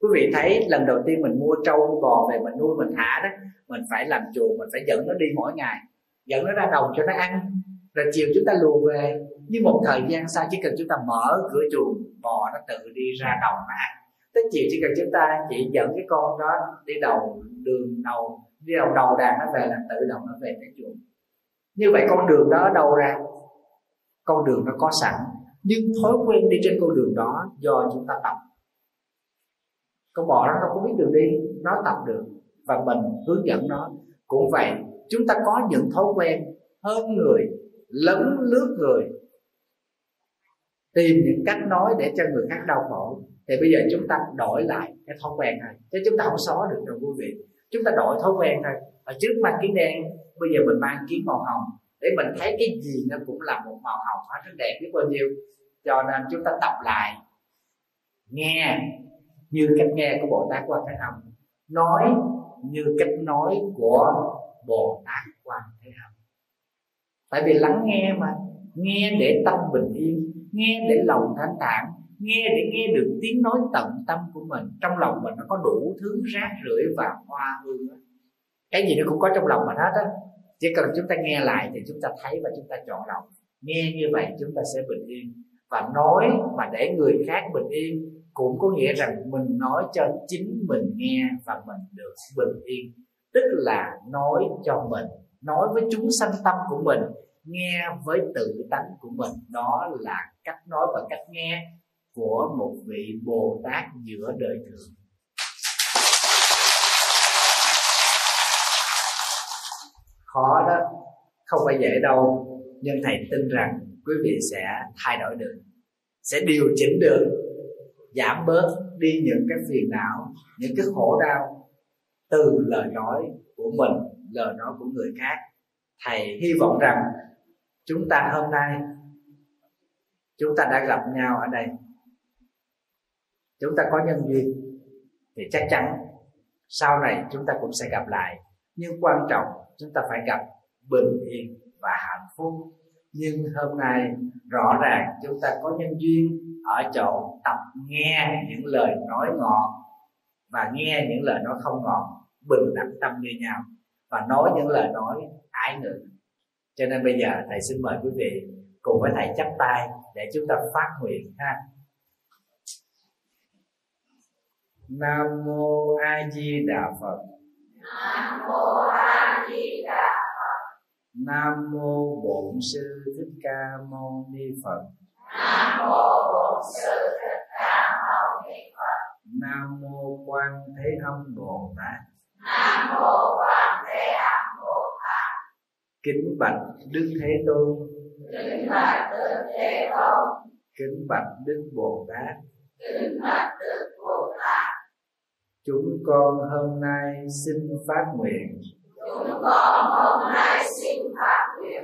Quý vị thấy lần đầu tiên mình mua trâu, bò về mình nuôi mình thả đó, mình phải làm chuồng, mình phải dẫn nó đi mỗi ngày. Dẫn nó ra đồng cho nó ăn, rồi chiều chúng ta lùa về. Nhưng một thời gian sau, chỉ cần chúng ta mở cửa chuồng, bò nó tự đi ra đồng nó ăn. Tới chiều chỉ cần chúng ta chỉ dẫn cái con đó đi đầu đường, đầu, đi đầu đầu đàn nó về là tự động nó về cái chuồng như vậy con đường đó đâu ra? Con đường nó có sẵn, nhưng thói quen đi trên con đường đó do chúng ta tập. Con bò nó không biết đường đi, nó tập được và mình hướng dẫn nó. Cũng vậy, chúng ta có những thói quen hơn người, lấn lướt người, tìm những cách nói để cho người khác đau khổ. Thì bây giờ chúng ta đổi lại cái thói quen này, chứ chúng ta không xóa được đâu quý vị chúng ta đổi thói quen thôi. Ở trước mang kiến đen, bây giờ mình mang kiến màu hồng. Để mình thấy cái gì nó cũng là một màu hồng hết rất đẹp biết bao nhiêu. Cho nên chúng ta tập lại. Nghe như cách nghe của bồ tát quan thế âm nói như cách nói của bồ tát quan thế âm tại vì lắng nghe mà, nghe để tâm bình yên, nghe để lòng thanh thản nghe để nghe được tiếng nói tận tâm của mình, trong lòng mình nó có đủ thứ rác rưởi và hoa hương đó. cái gì nó cũng có trong lòng mình hết á. Chỉ cần chúng ta nghe lại thì chúng ta thấy và chúng ta chọn lòng nghe như vậy chúng ta sẽ bình yên. Và nói mà để người khác bình yên cũng có nghĩa rằng mình nói cho chính mình nghe và mình được bình yên. Tức là nói cho mình, nói với chúng sanh tâm của mình, nghe với tự tánh của mình. Đó là cách nói và cách nghe của một vị bồ tát giữa đời thường. Khó đó, không phải dễ đâu, nhưng thầy tin rằng quý vị sẽ thay đổi được, sẽ điều chỉnh được, giảm bớt đi những cái phiền não, những cái khổ đau từ lời nói của mình, lời nói của người khác. Thầy hy vọng rằng chúng ta hôm nay, chúng ta đã gặp nhau ở đây chúng ta có nhân duyên thì chắc chắn sau này chúng ta cũng sẽ gặp lại. Nhưng quan trọng, chúng ta phải gặp bình yên và hạnh phúc. Nhưng hôm nay, rõ ràng chúng ta có nhân duyên ở chỗ tập nghe những lời nói ngọt và nghe những lời nói không ngọt, bình đẳng tâm như nhau và nói những lời nói ái ngữ. Cho nên bây giờ thầy xin mời quý vị cùng với thầy chắp tay để chúng ta phát nguyện ha. Nam mô a di đà phật. Nam mô a di đà phật nam mô bổn sư thích ca mâu ni phật. Nam mô bổn sư thích ca mâu ni phật nam mô quan thế âm bồ tát. Nam mô quan thế âm bồ tát kính bạch đức thế tôn. Kính bạch đức thế tôn kính bạch đức bồ tát. kính bạch đức chúng con hôm nay xin phát nguyện. Chúng con hôm nay xin phát nguyện.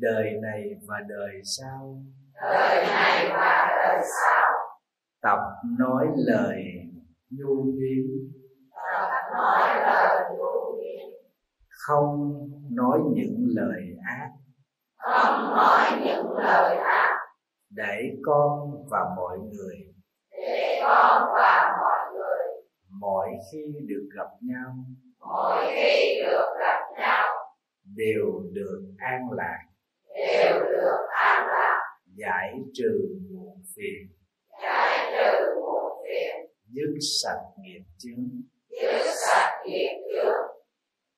Đời này và đời sau. Đời này và đời sau. Tập nói lời nhu duyên tập nói lời nhu duyên không nói những lời ác. Không nói những lời ác. Để con và mọi người. Để con và mỗi khi được gặp nhau mỗi khi được gặp nhau đều được an lạc. đều được an lạc. Giải trừ muộn phiền. Giải trừ muộn phiền. Dứt sạch nghiệp chướng. Dứt sạch nghiệp chướng.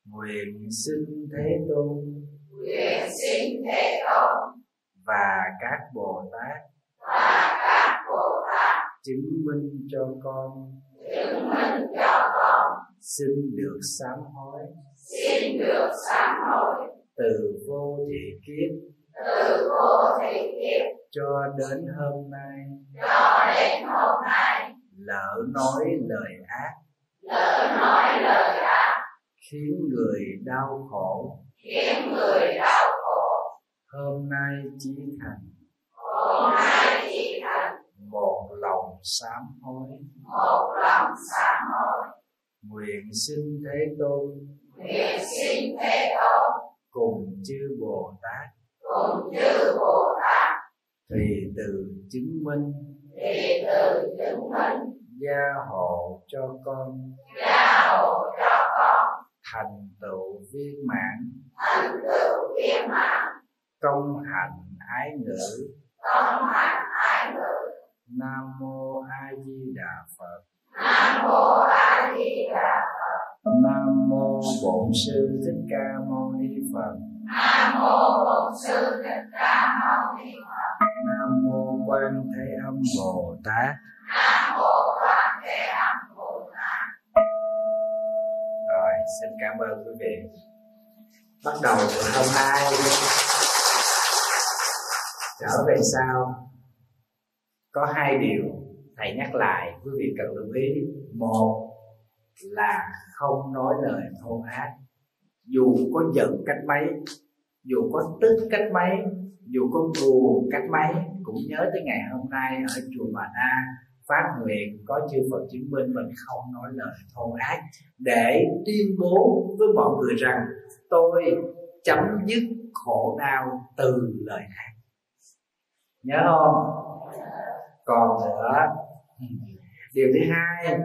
Nguyện xin thế tôn. Nguyện xin thế tôn. Và các bồ tát. Và các bồ tát. Chứng minh cho con minh cho con xin được sám hối. Xin được sám hối. Từ vô thị kiếp. Từ vô thị kiếp. Cho đến hôm nay. Cho đến hôm nay. Lỡ nói lời ác. Lỡ nói lời ác. Khiến người đau khổ. Khiến người đau khổ. Hôm nay chí thành. Hôm nay chỉ thành. Một sám hối. Một lòng sám hối. Nguyện xin thế tôn. Nguyện xin thế tôn. Cùng chư bồ tát. Cùng chư bồ tát. Tùy từ chứng minh. Vì từ chứng minh. Gia hộ cho con. Gia hộ cho con. Thành tựu viên mãn. Thành tựu viên mãn. Công hạnh ái ngữ. Công hạnh nam mô a di đà phật. Nam mô a di đà phật nam mô bổn sư thích ca mâu ni phật. Nam mô bổn sư thích ca mâu ni phật nam mô quan thế âm bồ tát nam mô quan thế âm bồ tát. Rồi, xin cảm ơn quý vị. Bắt đầu từ hôm nay. Trở về sau có hai điều thầy nhắc lại, quý vị cần lưu ý. Một là không nói lời thô ác. Dù có giận cách mấy, dù có tức cách mấy, dù có buồn cách mấy, cũng nhớ tới ngày hôm nay ở chùa Bà Na phát nguyện có chư Phật chứng minh mình không nói lời thô ác. Để tuyên bố với mọi người rằng, tôi chấm dứt khổ đau từ lời ác nhớ không? Còn nữa điều thứ hai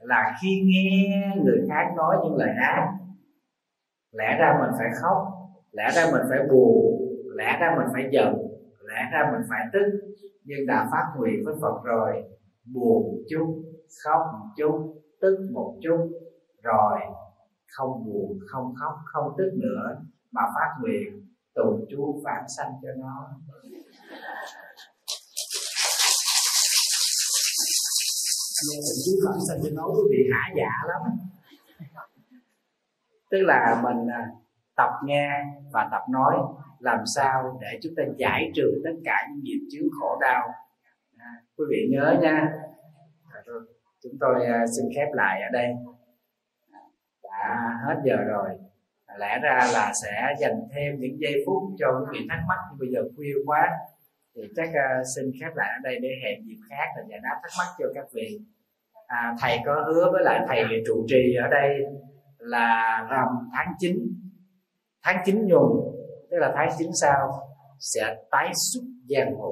là khi nghe người khác nói những lời ác lẽ ra mình phải khóc lẽ ra mình phải buồn lẽ ra mình phải giận lẽ ra mình phải tức. Nhưng đã phát nguyện với phật rồi buồn một chút khóc một chút tức một chút rồi không buồn không khóc không tức nữa mà phát nguyện tụng chú phản sanh cho nó nghe tụng chú phản sao tôi nói quý vị hả dạ lắm. Tức là mình à, tập nghe và tập nói làm sao để chúng ta giải trừ tất cả những nghiệp chướng khổ đau. À, quý vị nhớ nha. À, chúng tôi à, xin khép lại ở đây. À, đã hết giờ rồi. Lẽ ra là sẽ dành thêm những giây phút cho quý vị thắc mắc nhưng bây giờ khuya quá thì chắc uh, xin khép lại ở đây để hẹn dịp khác là giải đáp thắc mắc cho các vị. À, thầy có hứa với lại thầy trụ trì ở đây là rằm tháng 9 tháng 9 nhuận tức là tháng 9 sau sẽ tái xuất giang hồ.